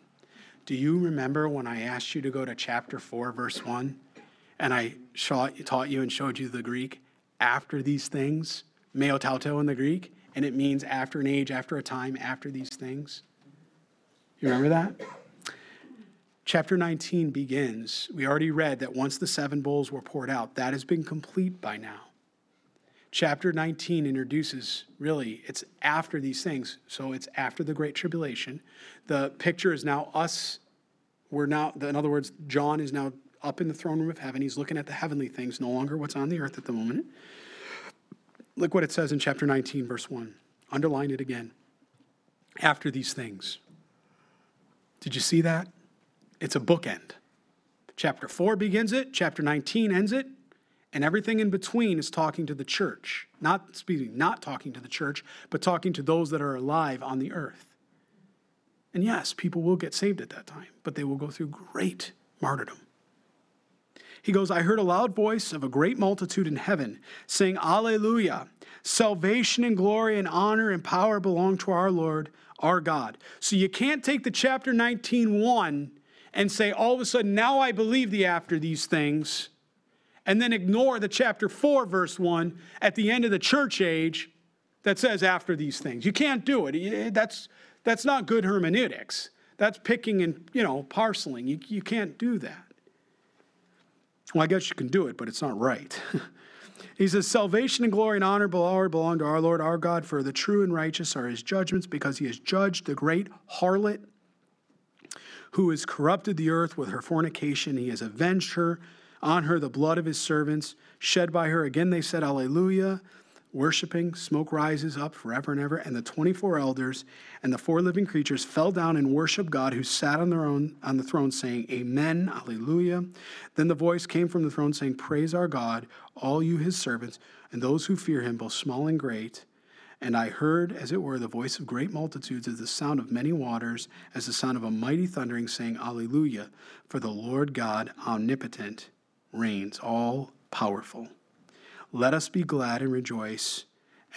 Do you remember when I asked you to go to chapter 4, verse 1? And I taught you and showed you the Greek? After these things, meta tauta in the Greek, and it means after an age, after a time, after these things. You remember that? Chapter 19 begins. We already read that once the seven bowls were poured out, that has been complete by now. Chapter 19 introduces really, it's after these things. So it's after the Great Tribulation. The picture is now us. We're now, in other words, John is now up in the throne room of heaven. He's looking at the heavenly things, no longer what's on the earth at the moment. Look what it says in chapter 19, verse 1. Underline it again. After these things. Did you see that? It's a bookend. Chapter 4 begins it, chapter 19 ends it, and everything in between is talking to the church. Not speaking, not talking to the church, but talking to those that are alive on the earth. And yes, people will get saved at that time, but they will go through great martyrdom. He goes, I heard a loud voice of a great multitude in heaven saying, Alleluia. Salvation and glory and honor and power belong to our Lord, our God. So you can't take the chapter 19 1 and say, all of a sudden, now I believe the after these things, and then ignore the chapter 4, verse 1 at the end of the church age that says after these things. You can't do it. That's, that's not good hermeneutics. That's picking and, you know, parceling. You, you can't do that. Well, I guess you can do it, but it's not right. he says, Salvation and glory and honor belong to our Lord our God, for the true and righteous are his judgments, because he has judged the great harlot who has corrupted the earth with her fornication. He has avenged her on her the blood of his servants, shed by her. Again they said, Alleluia worshiping, smoke rises up forever and ever. And the 24 elders and the four living creatures fell down and worshiped God who sat on, their own, on the throne, saying, Amen, Alleluia. Then the voice came from the throne saying, Praise our God, all you his servants, and those who fear him, both small and great. And I heard, as it were, the voice of great multitudes, as the sound of many waters, as the sound of a mighty thundering, saying, Alleluia, for the Lord God omnipotent reigns, all powerful. Let us be glad and rejoice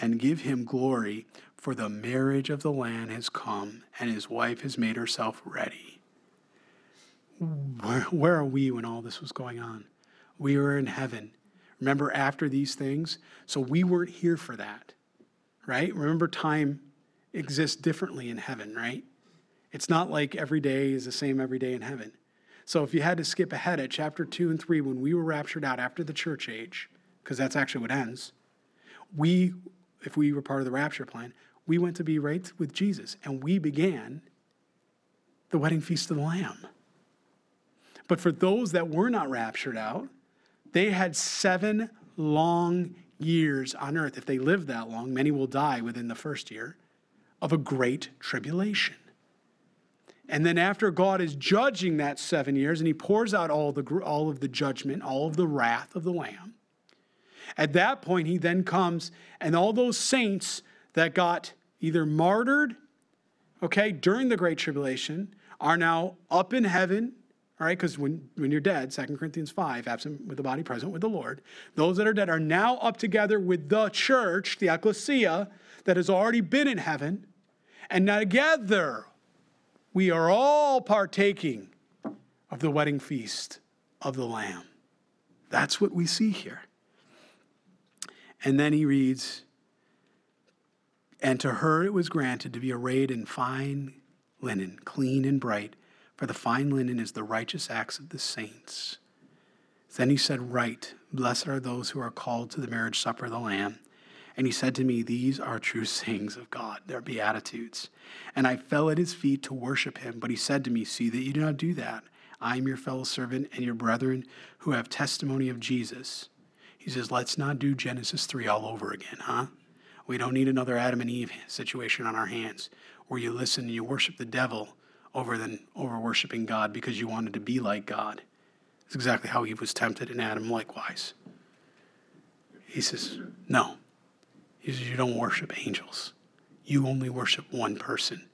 and give him glory, for the marriage of the Lamb has come, and his wife has made herself ready. Where, where, are we when all this was going on? We were in heaven. Remember, after these things? So we weren't here for that, right? Remember, time exists differently in heaven, right? It's not like every day is the same every day in heaven. So if you had to skip ahead at chapter 2 and 3, when we were raptured out after the church age, because that's actually what ends. We, if we were part of the rapture plan, we went to be right with Jesus and we began the wedding feast of the Lamb. But for those that were not raptured out, they had seven long years on earth. If they live that long, many will die within the first year of a great tribulation. And then after God is judging that seven years and he pours out all, the, all of the judgment, all of the wrath of the Lamb, at that point, he then comes, and all those saints that got either martyred, okay, during the Great Tribulation are now up in heaven, all right, because when, when you're dead, 2 Corinthians 5, absent with the body, present with the Lord, those that are dead are now up together with the church, the ecclesia, that has already been in heaven. And now together, we are all partaking of the wedding feast of the Lamb. That's what we see here. And then he reads, And to her it was granted to be arrayed in fine linen, clean and bright, for the fine linen is the righteous acts of the saints. Then he said, Right, blessed are those who are called to the marriage supper of the Lamb. And he said to me, These are true sayings of God, their beatitudes. And I fell at his feet to worship him, but he said to me, See that you do not do that. I am your fellow servant and your brethren who have testimony of Jesus. He says, let's not do Genesis 3 all over again, huh? We don't need another Adam and Eve situation on our hands where you listen and you worship the devil over than over worshiping God because you wanted to be like God. It's exactly how Eve was tempted and Adam likewise. He says, no. He says, you don't worship angels. You only worship one person,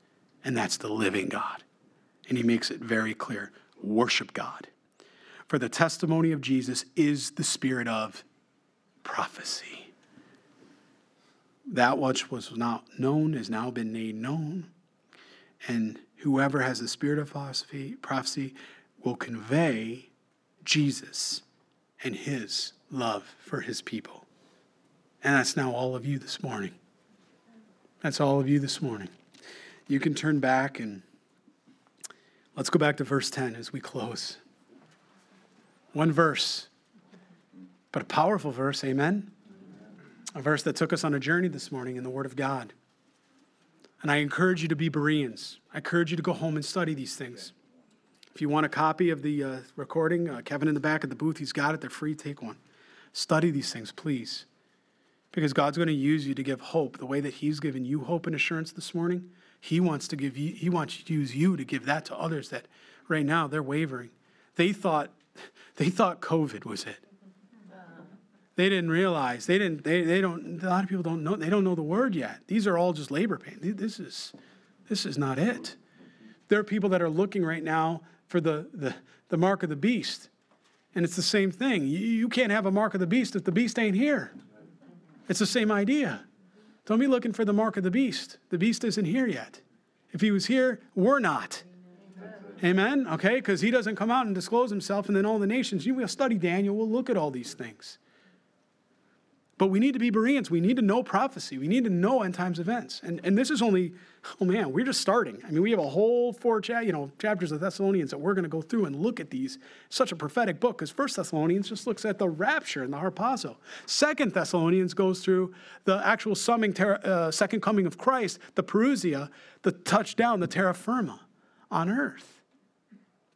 and that's the living God. And he makes it very clear worship God. For the testimony of Jesus is the spirit of prophecy. That which was not known has now been made known. And whoever has the spirit of prophecy, prophecy will convey Jesus and his love for his people. And that's now all of you this morning. That's all of you this morning. You can turn back and let's go back to verse 10 as we close. One verse but a powerful verse, amen? A verse that took us on a journey this morning in the Word of God. And I encourage you to be Bereans. I encourage you to go home and study these things. If you want a copy of the uh, recording, uh, Kevin in the back of the booth, he's got it. They're free. Take one. Study these things, please. Because God's going to use you to give hope the way that He's given you hope and assurance this morning. He wants to give you, He wants to use you to give that to others that right now they're wavering. They thought, they thought COVID was it they didn't realize they didn't they, they don't a lot of people don't know they don't know the word yet these are all just labor pain this is this is not it there are people that are looking right now for the the, the mark of the beast And it's the same thing. You can't have a mark of the beast if the beast ain't here. It's the same idea. Don't be looking for the mark of the beast. The beast isn't here yet. If he was here, we're not. Amen? Okay? Because he doesn't come out and disclose himself, and then all the nations, you will study Daniel, we'll look at all these things. But we need to be Bereans. We need to know prophecy. We need to know end times events. And, and this is only, oh man, we're just starting. I mean, we have a whole four cha- you know, chapters of Thessalonians that we're going to go through and look at these. Such a prophetic book because First Thessalonians just looks at the rapture and the harpazo. Second Thessalonians goes through the actual summing ter- uh, second coming of Christ, the parousia, the touchdown, the terra firma on earth.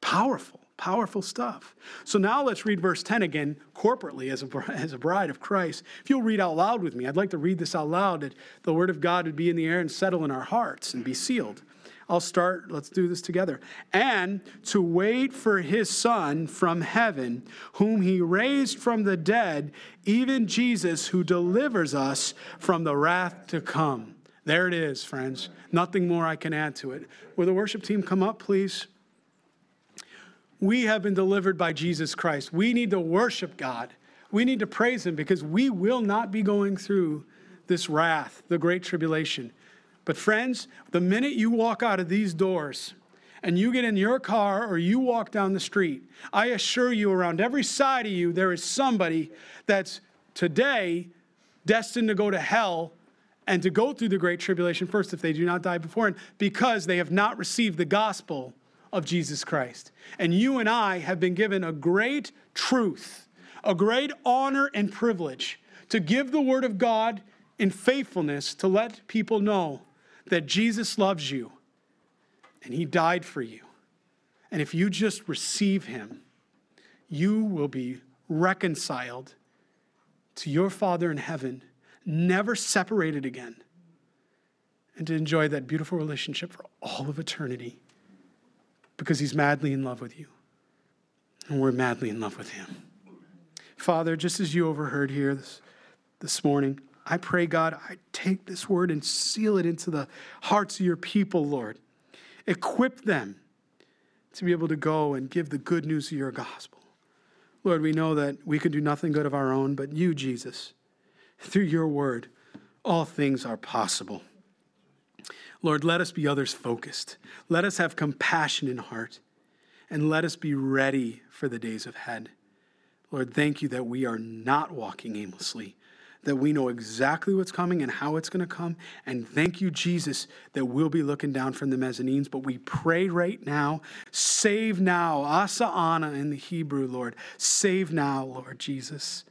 Powerful. Powerful stuff. So now let's read verse 10 again corporately as a, as a bride of Christ. If you'll read out loud with me, I'd like to read this out loud that the word of God would be in the air and settle in our hearts and be sealed. I'll start, let's do this together. And to wait for his Son from heaven, whom he raised from the dead, even Jesus, who delivers us from the wrath to come. There it is, friends. Nothing more I can add to it. Will the worship team come up, please? We have been delivered by Jesus Christ. We need to worship God. We need to praise Him because we will not be going through this wrath, the great tribulation. But, friends, the minute you walk out of these doors and you get in your car or you walk down the street, I assure you, around every side of you, there is somebody that's today destined to go to hell and to go through the great tribulation first if they do not die before, and because they have not received the gospel of Jesus Christ. And you and I have been given a great truth, a great honor and privilege to give the word of God in faithfulness to let people know that Jesus loves you and he died for you. And if you just receive him, you will be reconciled to your Father in heaven, never separated again, and to enjoy that beautiful relationship for all of eternity because he's madly in love with you. And we're madly in love with him. Father, just as you overheard here this, this morning, I pray, God, I take this word and seal it into the hearts of your people, Lord. Equip them to be able to go and give the good news of your gospel. Lord, we know that we can do nothing good of our own, but you, Jesus, through your word, all things are possible. Lord, let us be others focused. Let us have compassion in heart. And let us be ready for the days ahead. Lord, thank you that we are not walking aimlessly, that we know exactly what's coming and how it's going to come. And thank you, Jesus, that we'll be looking down from the mezzanines. But we pray right now, save now, asa ana in the Hebrew, Lord. Save now, Lord Jesus,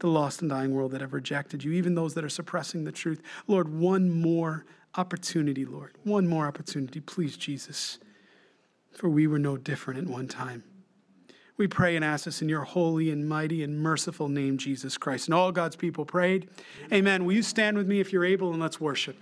the lost and dying world that have rejected you, even those that are suppressing the truth. Lord, one more opportunity, Lord. One more opportunity, please, Jesus. For we were no different at one time. We pray and ask this in your holy and mighty and merciful name, Jesus Christ. And all God's people prayed. Amen. Will you stand with me if you're able and let's worship?